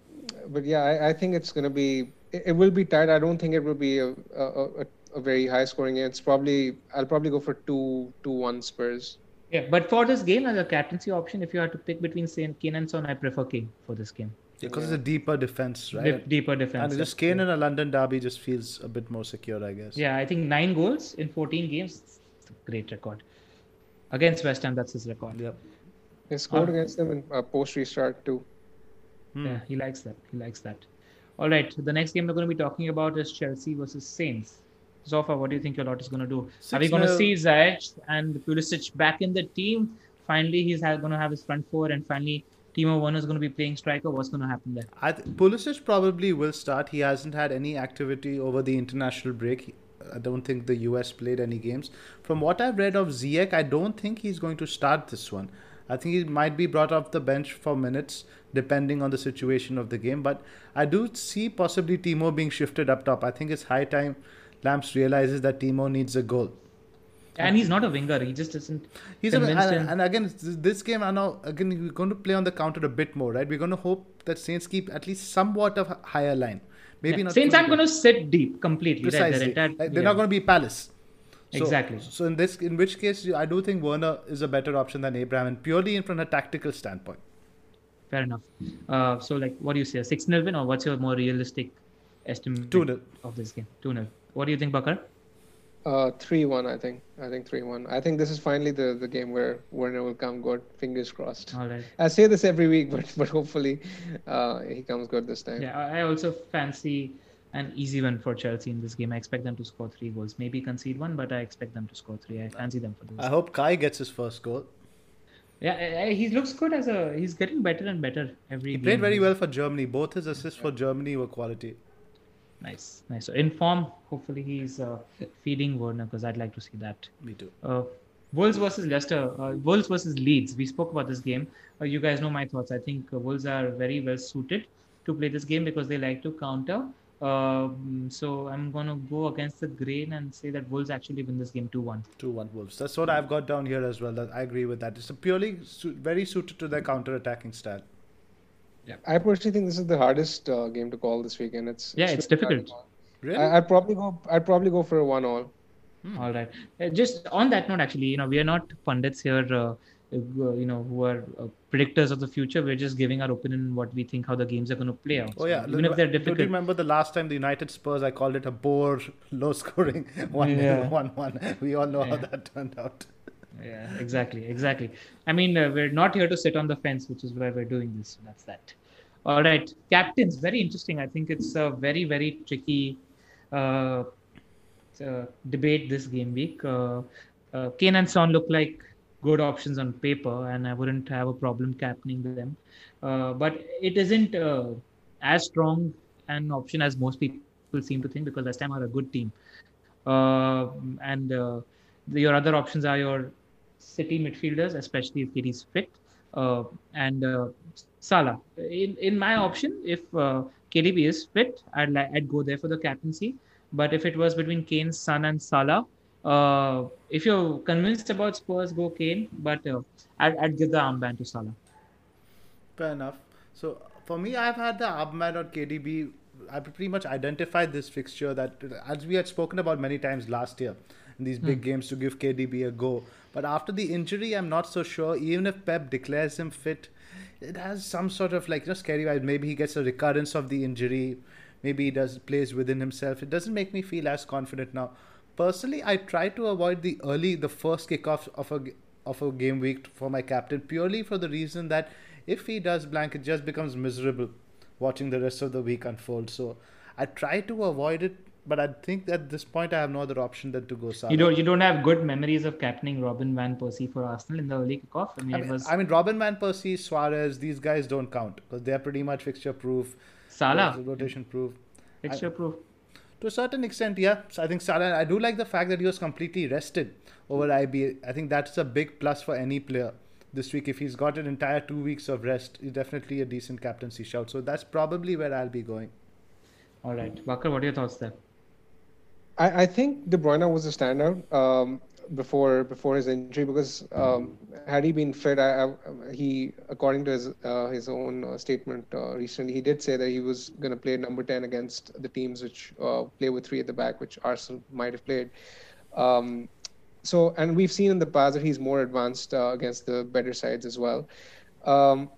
but yeah, I, I think it's gonna be it, it will be tight. I don't think it will be a a, a, a very high scoring game. It's probably I'll probably go for two two one Spurs. Yeah, but for this game as a captaincy option, if you had to pick between Saint Kane and Son, I prefer Kane for this game. Because it's a deeper defense, right? Dip- deeper defense. and just Kane in a London derby just feels a bit more secure, I guess. Yeah, I think nine goals in 14 games. A great record. Against West Ham, that's his record. Yep. He scored Uh, against them in uh, post restart too. Hmm. Yeah, he likes that. He likes that. All right, the next game we're going to be talking about is Chelsea versus Saints. Zophar, what do you think your lot is going to do? Are we going to see Ziyech and Pulisic back in the team? Finally, he's going to have his front four, and finally, Timo Werner is going to be playing striker. What's going to happen there? I th- Pulisic probably will start. He hasn't had any activity over the international break. I don't think the US played any games. From what I've read of Ziyech, I don't think he's going to start this one. I think he might be brought off the bench for minutes, depending on the situation of the game. But I do see possibly Timo being shifted up top. I think it's high time Lamps realizes that Timo needs a goal. And he's not a winger. He just isn't. He's a, and, and again, this- game, I know, again, we're going to play on the counter a bit more, right? We're going to hope that Saints keep at least somewhat of a higher line. Maybe Yeah. not. Saints I'm going to sit deep completely. right? Their Precisely. entire- Like, they're yeah. not going to be Palace. So- Exactly. So in this, in which case, I do think Werner is a better option than Abraham, and purely in from a tactical standpoint. Fair enough. Uh, so, like, what do you say? A 6 0 win, or what's your more realistic estimate 2-0. of this game? 2 0. What do you think, Bakar? Uh, three one, I think. I think three one. I think this is finally the, the game where Werner will come good. Fingers crossed. All right. I say this every week, but but hopefully, uh, he comes good this time. Yeah, I I also fancy an easy win for Chelsea in this game. I expect them to score three goals. Maybe concede one, but I expect them to score three. I fancy them for this. I hope Kai gets his first goal. Yeah, he looks good as a. He's getting better and better every He game. played very well for Germany. Both his assists for Germany were quality. Nice, nice. So in form, hopefully he's uh, feeding Werner because I'd like to see that. Me too. Uh, Wolves versus Leicester. Uh, Wolves versus Leeds. We spoke about this game. Uh, you guys know my thoughts. I think uh, Wolves are very well suited to play this game because they like to counter Um, so I'm gonna go against the grain and say that Wolves actually win this game two one. Two one Wolves. That's what I've got down here as well. That I agree with that. It's a purely su- very suited to their counter-attacking style. Yeah, I personally think this is the hardest uh, game to call this weekend. It's Yeah, it's really hard to difficult. Really? I, I'd probably go. I'd probably go for a one-all. All right. Uh, just on that note, actually, you know, we are not pundits here. Uh, you know, who are uh, predictors of the future. We're just giving our opinion what we think how the games are going to play out. Oh yeah, even if they're Do you difficult. remember the last time the United Spurs? I called it a bore, low-scoring one Yeah. one one. We all know how that turned out. Yeah, exactly, exactly. I mean, uh, we're not here to sit on the fence, which is why we're doing this. So that's that. All right, captains. Very interesting. I think it's a very, very tricky uh, uh, debate this game week. Uh, uh, Kane and Son look like good options on paper, and I wouldn't have a problem captaining them. Uh, but it isn't uh, as strong an option as most people seem to think because West Ham are a good team. Uh, and uh, your other options are your City midfielders, especially if Kitty's fit, uh, and uh, Salah. In in my option, if uh, KDB is fit, I'd I'd go there for the captaincy. But if it was between Kane, Son, and Salah, uh, if you're convinced about Spurs, go Kane. But uh, I'd, I'd give the armband to Salah. Fair enough. So for me, I've had the Abman on KDB. I pretty much identified this fixture that, as we had spoken about many times last year, in these big games to give KDB a go. But after the injury, I'm not so sure. Even if Pep declares him fit, it has some sort of like you know scary vibe. Maybe he gets a recurrence of the injury. Maybe he does plays within himself. It doesn't make me feel as confident now. Personally, I try to avoid the early, the first kickoff of a of a game week for my captain purely for the reason that if he does blank, it just becomes miserable watching the rest of the week unfold. So I try to avoid it, but I think at this point I have no other option than to go Salah. You don't you don't have good memories of captaining Robin van Persie for Arsenal in the early kickoff. I mean, I mean, was I mean, Robin van Persie, Suarez, these guys don't count because they are pretty much fixture proof, Salah rotation proof. fixture proof. To a certain extent, yeah. So I think Salah. I do like the fact that he was completely rested over IB. I think that's a big plus for any player this week. If he's got an entire two weeks of rest, he's definitely a decent captaincy shout. So that's probably where I'll be going. All right, Bakar, what are your thoughts there? I, I think De Bruyne was a standout um, before before his injury because um, had he been fit, I, I, he according to his uh, his own uh, statement uh, recently, he did say that he was going to play number ten against the teams which uh, play with three at the back, which Arsenal might have played. Um, so, and we've seen in the past that he's more advanced uh, against the better sides as well. Um,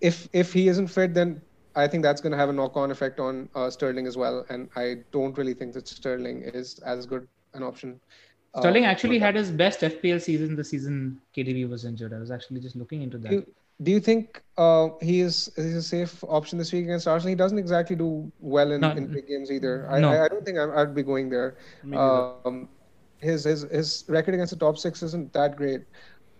if if he isn't fit, then I think that's going to have a knock-on effect on uh, Sterling as well. And I don't really think that Sterling is as good an option. Uh, Sterling actually had his best FPL season the season KDB was injured. I was actually just looking into Do that. you, do you think uh, he is he's a safe option this week against Arsenal? He doesn't exactly do well in, No, in big games either. I, no. I, I don't think I, I'd be going there. Um, his his his record against the top six isn't that great.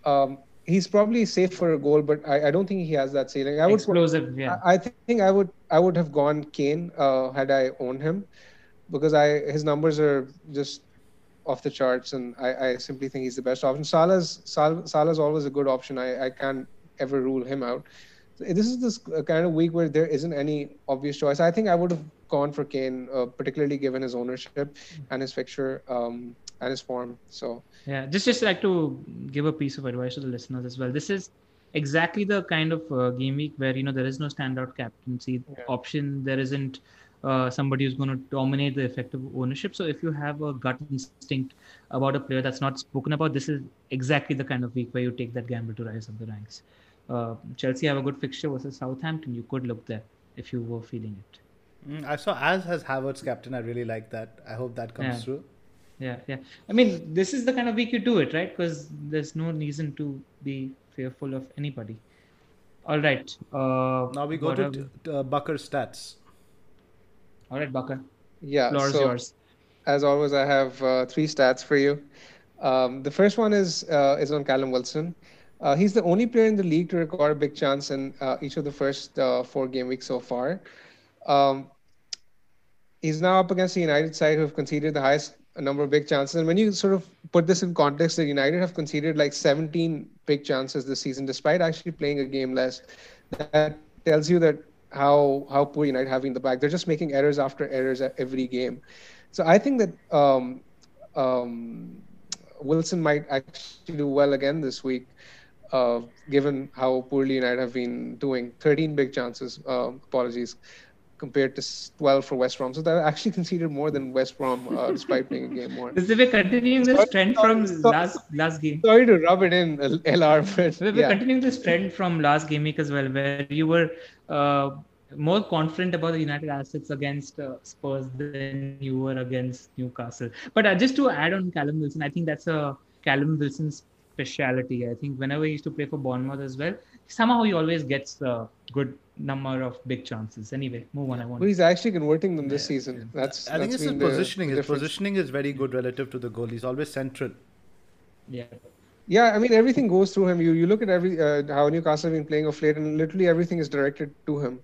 Um, he's probably safe for a goal, but I, I don't think he has that ceiling. I would Explosive, yeah. I I think I would I would have gone Kane uh, had I owned him, because I his numbers are just off the charts, and I, I simply think he's the best option. Salah's Sal, Salah's always a good option. I, I can't ever rule him out. This is this kind of week where there isn't any obvious choice. I think I would have gone for Kane, uh, particularly given his ownership and his fixture um, and his form. So Yeah, just just like to give a piece of advice to the listeners as well. This is exactly the kind of uh, game week where you know there is no standout captaincy Yeah. option. There isn't uh, somebody who's going to dominate the effective ownership. So if you have a gut instinct about a player that's not spoken about, this is exactly the kind of week where you take that gamble to rise up the ranks. Uh, Chelsea have a good fixture versus Southampton. You could look there if you were feeling it. Mm, I saw as has Havertz captain. I really like that. I hope that comes Yeah. through. Yeah, yeah. I mean, this is the kind of week you do it, right? Because there's no reason to be fearful of anybody. All right. Uh, Now we go to t- t- uh, Bakar stats. All right, Bakar. yeah, Floor so, yours. as always, I have uh, three stats for you. Um, the first one is uh, is on Callum Wilson. Uh, he's the only player in the league to record a big chance in uh, each of the first uh, four game weeks so far. Um, he's now up against the United side who have conceded the highest number of big chances. And when you sort of put this in context, the United have conceded like 17 big chances this season, despite actually playing a game less. That tells you that how how poor United have in the back. They're just making errors after errors at every game. So I think that um, um, Wilson might actually do well again this week, uh, given how poorly United have been doing. 13 big chances. Uh, apologies compared to 12 for West Brom. So they actually conceded more than West Brom uh, despite playing a game more. Is we continuing this trend from sorry, last last game? Sorry to rub it in, LR, but we're yeah. continuing this trend from last game week as well, where you were uh, more confident about the United assets against uh, Spurs than you were against Newcastle. But uh, just to add on Callum Wilson, I think that's a Callum Wilson's speciality. I think whenever he used to play for Bournemouth as well, somehow he always gets a good number of big chances. Anyway, move on. I want. Well, he's actually converting them this yeah, season. Yeah. That's. I think it's his positioning. his positioning is very good relative to the goal. He's always central. Yeah. Yeah, I mean everything goes through him. You you look at every uh, how Newcastle have been playing of late, and literally everything is directed to him.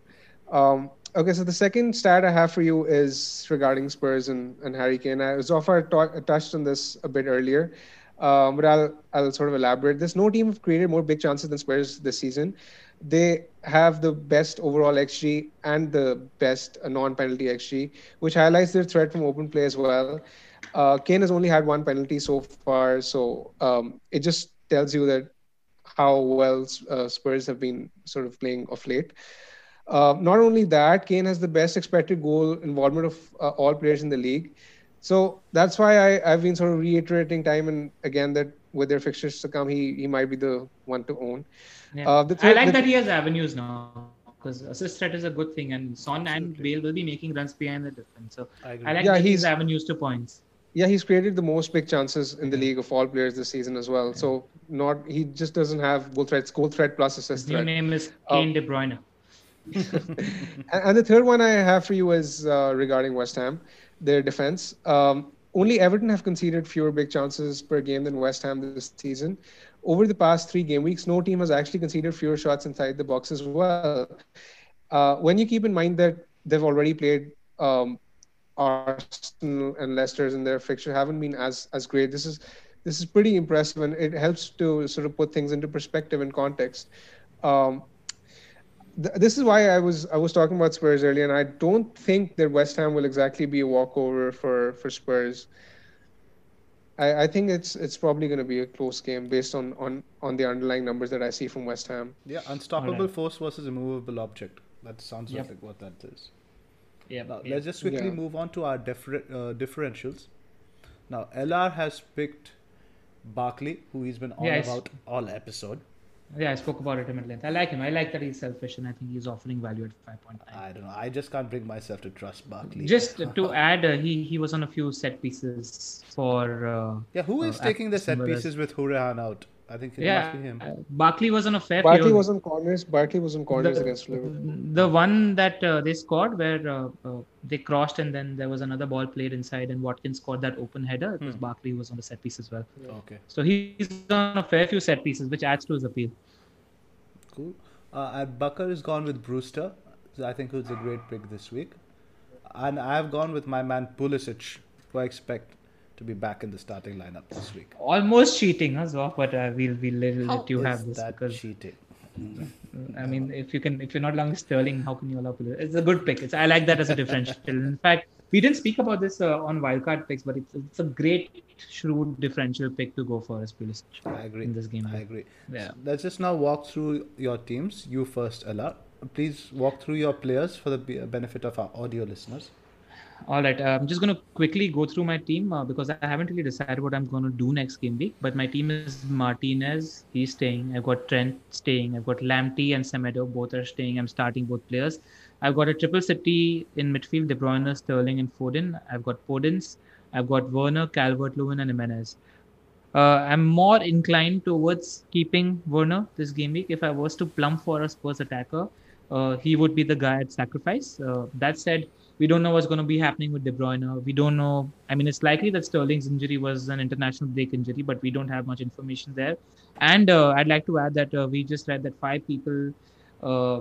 Um, okay, so the second stat I have for you is regarding Spurs and, and Harry Kane. I, Zophar touched on this a bit earlier um, but I'll I'll sort of elaborate. There's no team have created more big chances than Spurs this season. They have the best overall xG and the best non-penalty xG, which highlights their threat from open play as well. Uh, Kane has only had one penalty so far, so um, it just tells you that how well uh, Spurs have been sort of playing of late. Uh, not only that, Kane has the best expected goal involvement of uh, all players in the league. So that's why I, I've been sort of reiterating time and again that with their fixtures to come, he he might be the one to own. Yeah. Uh, th- I like the, that he has avenues now because assist threat is a good thing, and Son and Bale will be making runs behind the defense. So I, I like yeah, that he's avenues to points. Yeah, he's created the most big chances in the league of all players this season as well. Yeah. So not he just doesn't have goal threats, goal threat plus assist His threat. New name is Kane um, De Bruyne. and the third one I have for you is uh, regarding West Ham their defense. Um, only Everton have conceded fewer big chances per game than West Ham this season. Over the past three game weeks, no team has actually conceded fewer shots inside the box as well. Uh, when you keep in mind that they've already played um, Arsenal and Leicester's in their fixture haven't been as as great. This is this is pretty impressive, and it helps to sort of put things into perspective and context. Um, this is why I was I was talking about Spurs earlier, and I don't think that West Ham will exactly be a walkover for for Spurs. I, I think it's it's probably going to be a close game based on, on on the underlying numbers that I see from West Ham. Yeah, unstoppable right. force versus immovable object. That sounds yep. like what that is. Yeah. Now, let's just quickly yeah. move on to our differ, uh, differentials. Now, LR has picked Barkley, who he's been on about all episode. Yeah, I spoke about it at length. I like him. I like that he's selfish, and I think he's offering value at five point nine. I don't know. I just can't bring myself to trust Barkley. Just to add, uh, he he was on a few set pieces for. Uh, yeah, who is uh, taking the set pieces with Hourihane out? I think it yeah, must be him. Uh, Barkley was on a fair. Barkley was on corners. Barkley was on corners the, against Liverpool. The one that uh, they scored where uh, uh, they crossed and then there was another ball played inside and Watkins scored that open header. because was hmm. Barkley was on the set piece as well. Okay. So he's on a fair few set pieces, which adds to his appeal. Cool. Uh, and Bakar is gone with Brewster. So I think who's a great pick this week. And I've gone with my man Pulisic, who I expect to be back in the starting lineup this week. Almost cheating as well, but uh, we'll we'll let, let you have this that because cheating. I mean, if you can, if you're not long Sterling, how can you allow Pulisic? It's a good pick. It's I like that as a differential. In fact, we didn't speak about this uh, on wildcard picks, but it's it's a great shrewd differential pick to go for as Pulisic. I agree in this game. I agree. Yeah. So let's just now walk through your teams. You first, Ella. Please walk through your players for the benefit of our audio listeners. All right. Uh, I'm just going to quickly go through my team uh, because I haven't really decided what I'm going to do next game week. But my team is Martinez. He's staying. I've got Trent staying. I've got Lamptey and Semedo. Both are staying. I'm starting both players. I've got a triple city in midfield: De Bruyne, Sterling, and Foden. I've got Podence. I've got Werner, Calvert-Lewin, and Jimenez. Uh, I'm more inclined towards keeping Werner this game week. If I was to plumb for a Spurs attacker, uh, he would be the guy at sacrifice. Uh, that said, we don't know what's going to be happening with De Bruyne. We don't know. I mean, it's likely that Sterling's injury was an international break injury, but we don't have much information there. And uh, I'd like to add that uh, we just read that five people uh,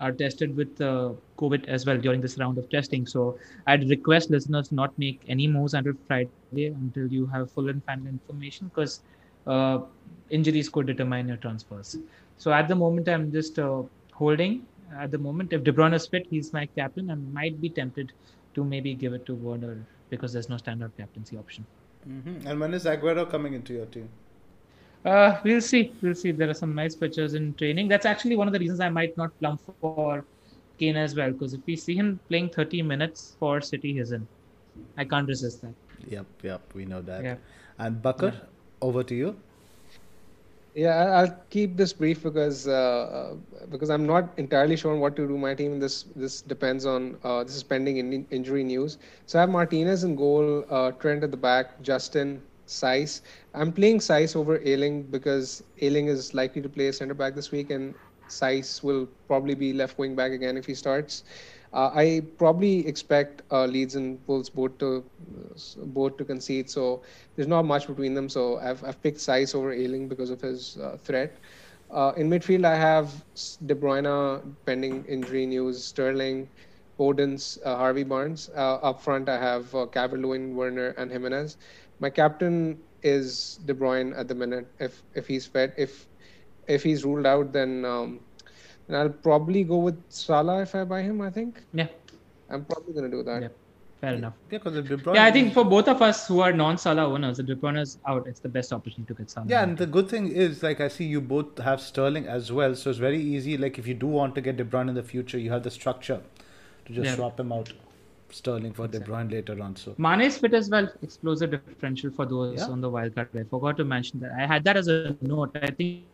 are tested with uh, COVID as well during this round of testing. So I'd request listeners not make any moves until Friday until you have full and final information because uh, injuries could determine your transfers. So at the moment, I'm just uh, holding at the moment. If De Bruyne is fit, he's my captain, and might be tempted to maybe give it to Werner because there's no standard captaincy option. Mm-hmm. And when is Aguero coming into your team? Uh, we'll see. We'll see. There are some nice pictures in training. That's actually one of the reasons I might not plump for Kane as well. Because if we see him playing 30 minutes for City, he's in. I can't resist that. Yep, yep, we know that. Yeah. And Bakar, over to you. Yeah, I'll keep this brief because uh, uh, because I'm not entirely sure on what to do my team. This this depends on uh, this is pending in injury news. So I have Martinez in goal, uh, Trent at the back, Justin, Saiss. I'm playing Saiss over Ayling because Ayling is likely to play centre back this week, and Saiss will probably be left wing back again if he starts. Uh, I probably expect uh, Leeds and Wolves both to both to concede. So there's not much between them. So I've I've picked Saiss over Ayling because of his uh, threat. Uh, in midfield, I have De Bruyne pending injury news, Sterling, uh, Harvey Barnes. Uh, up front, I have uh, Calvert-Lewin, Werner, and Jimenez. My captain is De Bruyne at the minute. If if he's fit, if if he's ruled out, then um, and I'll probably go with Salah if I buy him. I think Yeah, I'm probably gonna do that. yeah, fair enough. Yeah, because De Bruyne. Yeah, I think for both of us who are non-Salah owners, the De Bruyne is out, it's the best opportunity to get Salah. Yeah, and the good thing is, like, I see you both have Sterling as well, so it's very easy. Like, if you do want to get De Bruyne in the future, you have the structure to just Yeah. swap him out, Sterling for De Bruyne later on. So Mane is fit as well. Explosive differential for those Yeah. on the wildcard. I forgot to mention that. I had that as a note. I think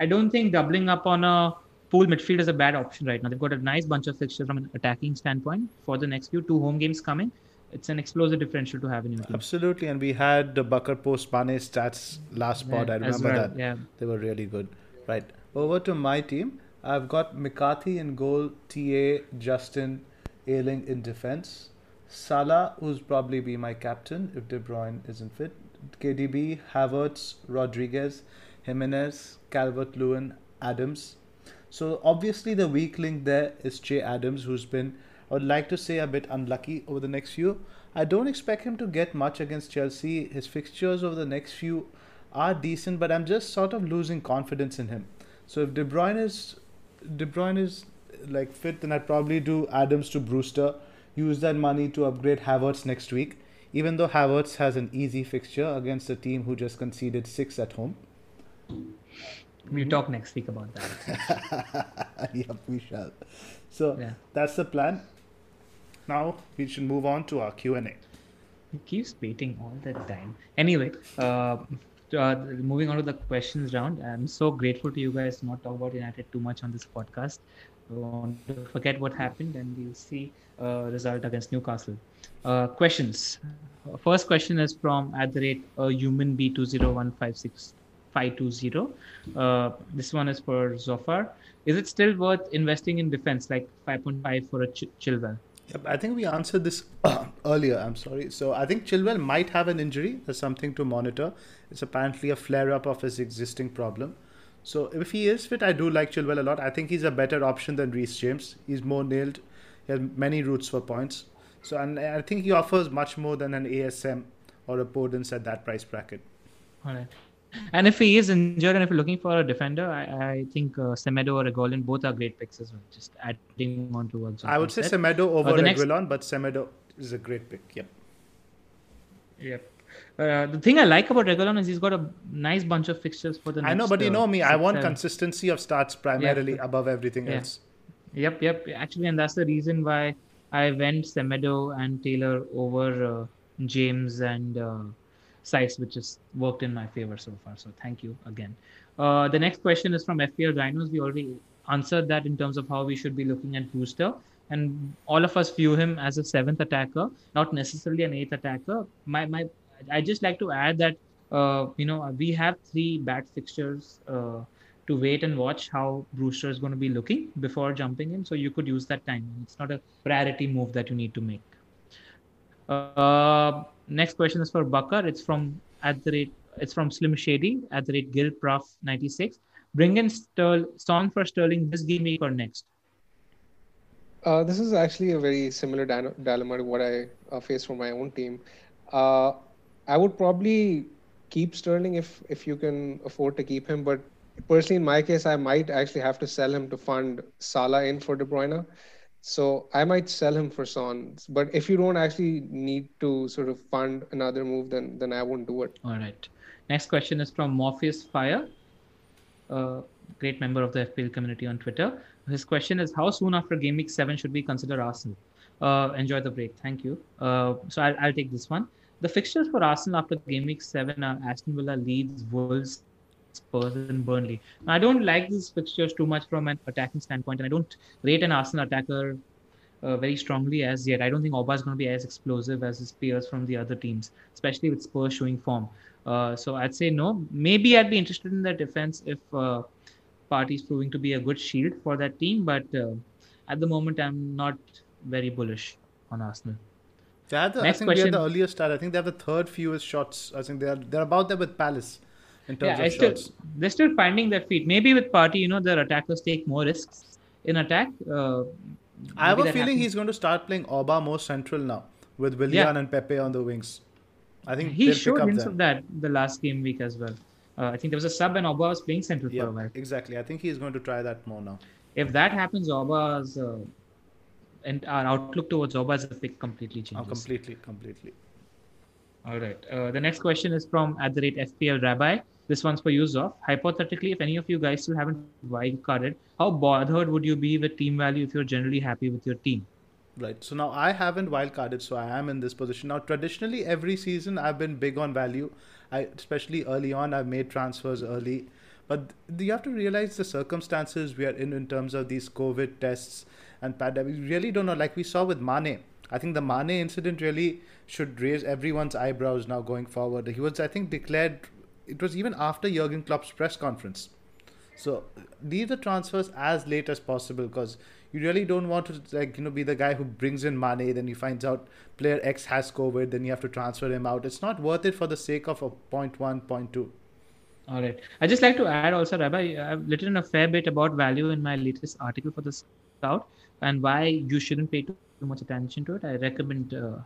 I don't think doubling up on a pool midfield is a bad option right now. They've got a nice bunch of fixtures from an attacking standpoint for the next few two home games coming. It's an explosive differential to have in your team. absolutely, and we had the Bakar post Mane stats last pod. I Yeah, as remember well, that. yeah. They were really good. Right. Over to my team. I've got McCarthy in goal, TA, Justin, Ayling in defense. Salah, who's probably be my captain if De Bruyne isn't fit. KDB, Havertz, Rodriguez, Jimenez, Calvert Lewin, Adams. So obviously the weak link there is Che Adams, who's been, I would like to say, a bit unlucky over the next few. I don't expect him to get much against Chelsea. His fixtures over the next few are decent, but I'm just sort of losing confidence in him. So if De Bruyne is De Bruyne is like fit, then I'd probably do Adams to Brewster. Use that money to upgrade Havertz next week. Even though Havertz has an easy fixture against a team who just conceded six at home. We'll talk next week about that. yep, we shall. So Yeah. that's the plan. Now we should move on to our Q and A. He keeps waiting all the time. Anyway, uh, uh, moving on to the questions round. I'm so grateful to you guys not talk about United too much on this podcast. Don't forget what happened and we'll see uh, result against Newcastle. Uh, questions. First question is from at the rate uh, human b two zero one five six five two zero. Uh, this one is for Zophar. Is it still worth investing in defense like 5.5 for a Ch- Chilwell? Yep, I think we answered this earlier. I'm sorry. So I think Chilwell might have an injury. There's something to monitor. It's apparently a flare up of his existing problem. So if he is fit, I do like Chilwell a lot. I think he's a better option than Reece James. He's more nailed. He has many routes for points. So and I think he offers much more than an ASM or a Podence at that price bracket. All right. And if he is injured and if you're looking for a defender, I, I think uh, Semedo or Reguilon both are great picks as well. Just adding on to what I would say said. Semedo over the next- Reguilon, but Semedo is a great pick. Yep. Yep. Uh, the thing I like about Reguilon is he's got a nice bunch of fixtures for the next. I know, but you uh, know me. I want seven. consistency of starts primarily above everything Yeah. else. Yep, yep. Actually, and that's the reason why I went Semedo and Taylor over uh, James and Sykes, which has worked in my favor so far. So thank you again. Uh, the next question is from FPL Rhinos. We already answered that in terms of how we should be looking at Brewster. And all of us view him as a seventh attacker, not necessarily an eighth attacker. My, my, I just like to add that uh, you know we have three bad fixtures uh, to wait and watch how Brewster is going to be looking before jumping in. So you could use that time. It's not a priority move that you need to make. Uh, next question is for Bakar. It's from at the rate. It's from Slim Shady at the rate Gil Prof ninety six. Bring in Sterl, Song for Sterling this game week or next. Uh, this is actually a very similar dy- dilemma to what I uh, face for my own team. Uh, I would probably keep Sterling if if you can afford to keep him, but personally, in my case, I might actually have to sell him to fund Salah in for De Bruyne. So I might sell him for Son. But if you don't actually need to sort of fund another move, then then I won't do it. All right. Next question is from Morpheus Fire, a great member of the FPL community on Twitter. His question is How soon after Game Week 7 should we consider Arsenal? Uh, enjoy the break. Thank you. Uh, so I'll, I'll take this one. The fixtures for Arsenal after Game Week 7 are Aston Villa, Leeds, Wolves, Spurs, and Burnley. Now, I don't like these fixtures too much from an attacking standpoint, and I don't rate an Arsenal attacker uh, very strongly as yet. I don't think Auba is going to be as explosive as his peers from the other teams, especially with Spurs showing form. Uh, so I'd say no. Maybe I'd be interested in the defense if uh, Partey is proving to be a good shield for that team, but uh, at the moment I'm not very bullish on Arsenal. They the, I think question. they're the earliest start. I think they have the third fewest shots. I think they're they're about there with Palace in terms yeah, of still, shots. They're still finding their feet. Maybe with Partey, you know, their attackers take more risks in attack. Uh, I have a feeling happens. he's going to start playing Auba more central now with Willian yeah. and Pepe on the wings. I think he showed hints of that the last game week as well. Uh, I think there was a sub and Auba was playing central yeah, for a while. Exactly. I think he's going to try that more now. If that happens, Auba's uh, and our outlook towards Auba as a pick completely changes. Oh, completely, completely. All right. Uh, the next question is from at the rate FPL Rabbi. This one's for Zoff. Hypothetically, if any of you guys still haven't wild carded, how bothered would you be with team value if you're generally happy with your team? Right. So now I haven't wild carded, so I am in this position. Now, traditionally, every season I've been big on value. I, especially early on, I've made transfers early. But you have to realize the circumstances we are in in terms of these COVID tests and pandemic. We really don't know. Like we saw with Mane, I think the Mane incident really should raise everyone's eyebrows now going forward. He was, I think, declared. It was even after Jurgen Klopp's press conference. So leave the transfers as late as possible because you really don't want to like you know be the guy who brings in money then he finds out player X has COVID then you have to transfer him out. It's not worth it for the sake of a point one, point two. All right. I just like to add also, Rabbi, I've written a fair bit about value in my latest article for the Scout and why you shouldn't pay too much attention to it. I recommend uh,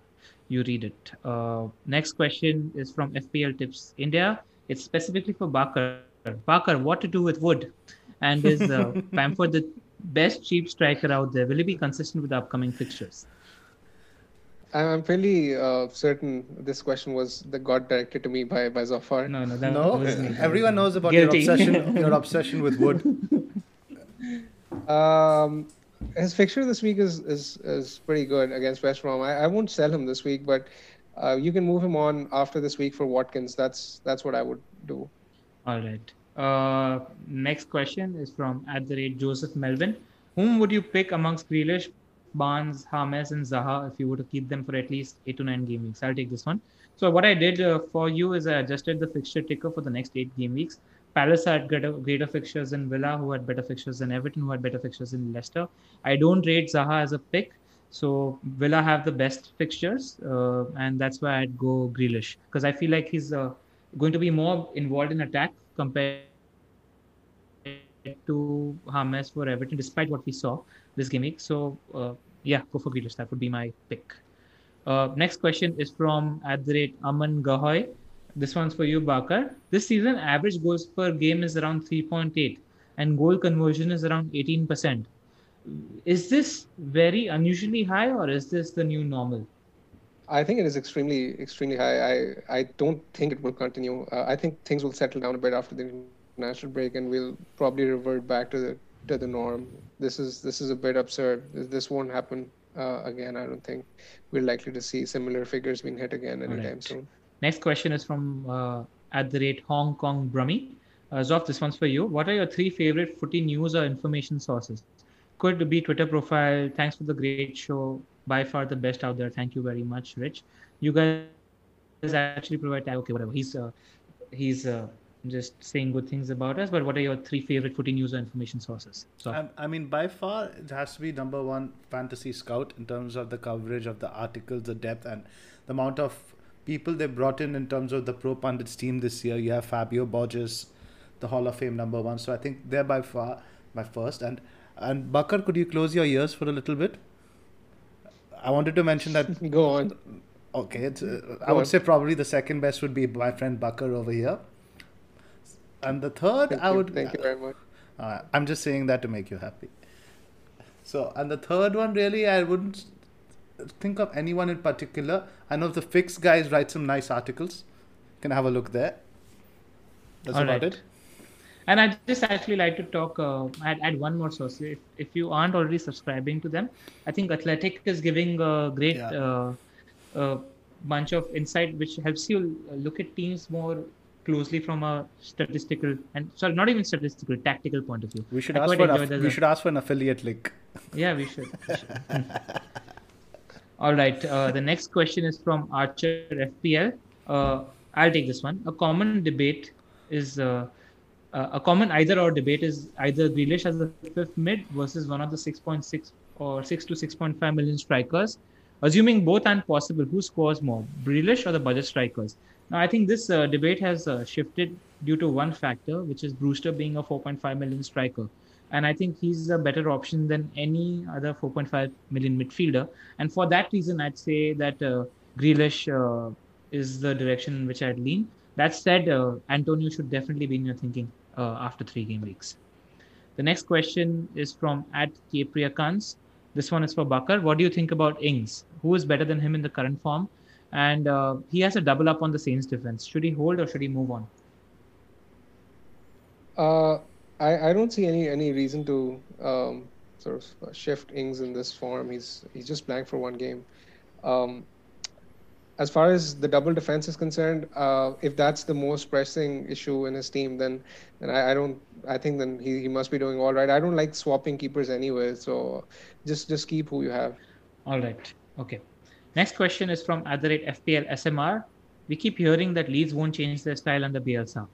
you read it. Uh, next question is from FPL Tips India. It's specifically for Bakar. Bakar, what to do with Wood? And is uh, Bamford the best cheap striker out there? Will he be consistent with the upcoming fixtures? I'm fairly uh, certain this question was that got directed to me by by Zophar. No, no, that, no. everyone knows about Guilty. your obsession. your obsession with Wood. Um, his fixture this week is is is pretty good against West Brom. I, I won't sell him this week, but uh, you can move him on after this week for Watkins. That's that's what I would do. All right. Uh, next question is from at the rate Joseph Melvin. Whom would you pick amongst Grealish, Barnes, James, and Zaha if you were to keep them for at least eight to nine game weeks? I'll take this one. So what I did uh, for you is I adjusted the fixture ticker for the next eight game weeks. Palace had greater, greater fixtures than Villa, who had better fixtures than Everton, who had better fixtures than Leicester. I don't rate Zaha as a pick. So Villa have the best fixtures, uh, and that's why I'd go Grealish because I feel like he's uh, going to be more involved in attack compared to James for Everton, despite what we saw this week. So uh, yeah, go for Grealish. That would be my pick. Uh, next question is from at the rate Aman Gahoy. This one's for you, Bakar. This season, average goals per game is around 3.8, and goal conversion is around 18%. Is this very unusually high, or is this the new normal? I think it is extremely, extremely high. I, I don't think it will continue. Uh, I think things will settle down a bit after the national break, and we'll probably revert back to the to the norm. This is this is a bit absurd. This won't happen uh, again. I don't think we're likely to see similar figures being hit again anytime right. soon. Next question is from uh, at the rate Hong Kong Brummy. Uh, Zoff, this one's for you. What are your three favorite footy news or information sources? Could be Twitter profile. Thanks for the great show by far the best out there. Thank you very much, Rich. You guys actually provide okay, whatever. He's uh, he's uh, just saying good things about us. But what are your three favorite footy news or information sources? So I, I mean, by far, it has to be number one, Fantasy Scout in terms of the coverage of the articles, the depth, and the amount of people they brought in in terms of the pro pundits team this year. You have Fabio Borges, the Hall of Fame number one. So I think they're by far my first. And and Bakar, could you close your ears for a little bit? I wanted to mention that. Go on. Okay, uh, I would on. say probably the second best would be my friend Bakar over here. And the third, Thank I you. would. Thank you very much. Uh, I'm just saying that to make you happy. So, and the third one, really, I wouldn't think of anyone in particular. I know the Fix guys write some nice articles. You Can have a look there. That's All about right. it. And I just actually like to talk, uh, add, add one more source. If, if you aren't already subscribing to them, I think Athletic is giving a great Yeah. uh, uh, bunch of insight which helps you look at teams more closely from a statistical and sorry, not even statistical, tactical point of view. We should I ask for an aff- we should ask for an affiliate link. Yeah, we should. we should. All right. Uh, the next question is from Archer FPL. Uh, I'll take this one. A common debate is uh, uh, a common either or debate is either Grealish as the fifth mid versus one of the 6.6 or 6 to 6.5 million strikers. Assuming both aren't possible, who scores more, Grealish or the budget strikers? Now, I think this uh, debate has uh, shifted due to one factor, which is Brewster being a 4.5 million striker and I think he's a better option than any other 4.5 million midfielder. And for that reason, I'd say that uh, Grealish uh, is the direction in which I'd lean. That said, uh, Antonio should definitely be in your thinking uh, after three game weeks. The next question is from at Kans. This one is for Bakar. What do you think about Ings? Who is better than him in the current form? And uh, he has a double up on the Saints defense. Should he hold or should he move on? Uh, I, I don't see any any reason to um, sort of shift Ings in this form. He's he's just blank for one game. Um, as far as the double defense is concerned, uh, if that's the most pressing issue in his team, then then I, I don't I think then he, he must be doing all right. I don't like swapping keepers anyway, so just just keep who you have. All right. Okay. Next question is from at FPL SMR. We keep hearing that Leeds won't change their style under Bielsa.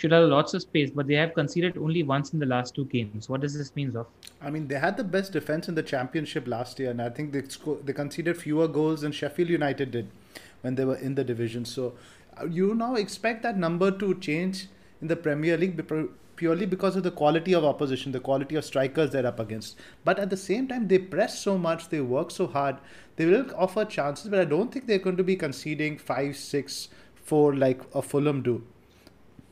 Should have lots of space, but they have conceded only once in the last two games. What does this mean, Zof? I mean, they had the best defense in the championship last year, and I think they sco- they conceded fewer goals than Sheffield United did when they were in the division. So, uh, you now expect that number to change in the Premier League purely because of the quality of opposition, the quality of strikers they're up against. But at the same time, they press so much, they work so hard. They will offer chances, but I don't think they're going to be conceding five, six, four like a Fulham do.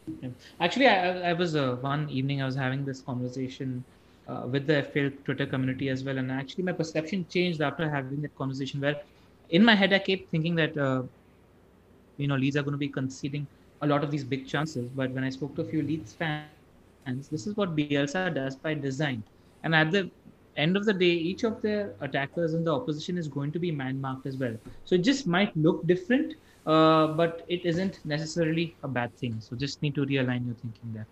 Yeah. Actually, I, I was uh, one evening I was having this conversation uh, with the FPL Twitter community as well, and actually my perception changed after having that conversation. Where in my head I kept thinking that uh, you know Leeds are going to be conceding a lot of these big chances, but when I spoke to a few Leeds fans, this is what Bielsa does by design, and at the end of the day, each of their attackers in the opposition is going to be man marked as well. So it just might look different, uh, but it isn't necessarily a bad thing. So just need to realign your thinking there.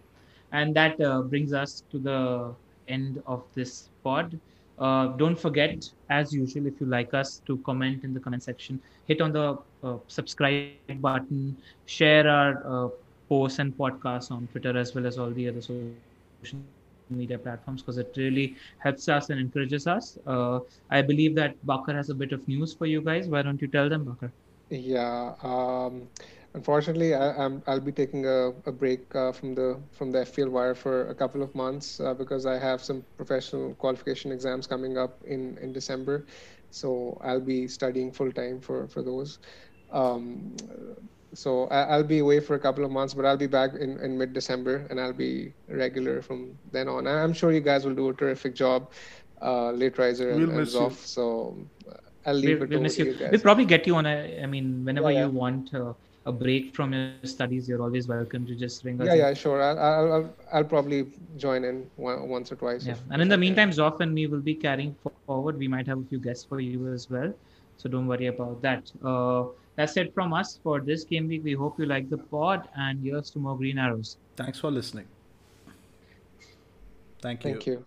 And that uh, brings us to the end of this pod. Uh, don't forget, as usual, if you like us, to comment in the comment section. Hit on the uh, subscribe button. Share our uh, posts and podcasts on Twitter as well as all the other social media platforms because it really helps us and encourages us. I believe that Bakar has a bit of news for you guys. Why don't you tell them, Bakar? Yeah. Um, unfortunately, I, I'm I'll be taking a, a break uh, from the from the FPL wire for a couple of months uh, because I have some professional qualification exams coming up in in December, so I'll be studying full time for for those. Um, so I, I'll be away for a couple of months, but I'll be back in, in mid December and I'll be regular from then on. I'm sure you guys will do a terrific job, uh, Lateriser and, We'll and. Zoff. So I'll We, leave it we over miss to you. you guys. We'll probably get you on a. I mean, whenever Yeah, yeah. you want uh, a break from your studies, you're always welcome to just ring us. Yeah, yeah, sure. I'll, I'll, I'll, I'll probably join in one, once or twice. Yeah. if- And in the I can. meantime, Zoff and me will be carrying forward. We might have a few guests for you as well. So don't worry about that. Uh, that's it from us for this game week. We hope you like the pod and here's to more green arrows. Thanks for listening. Thank you. Thank you.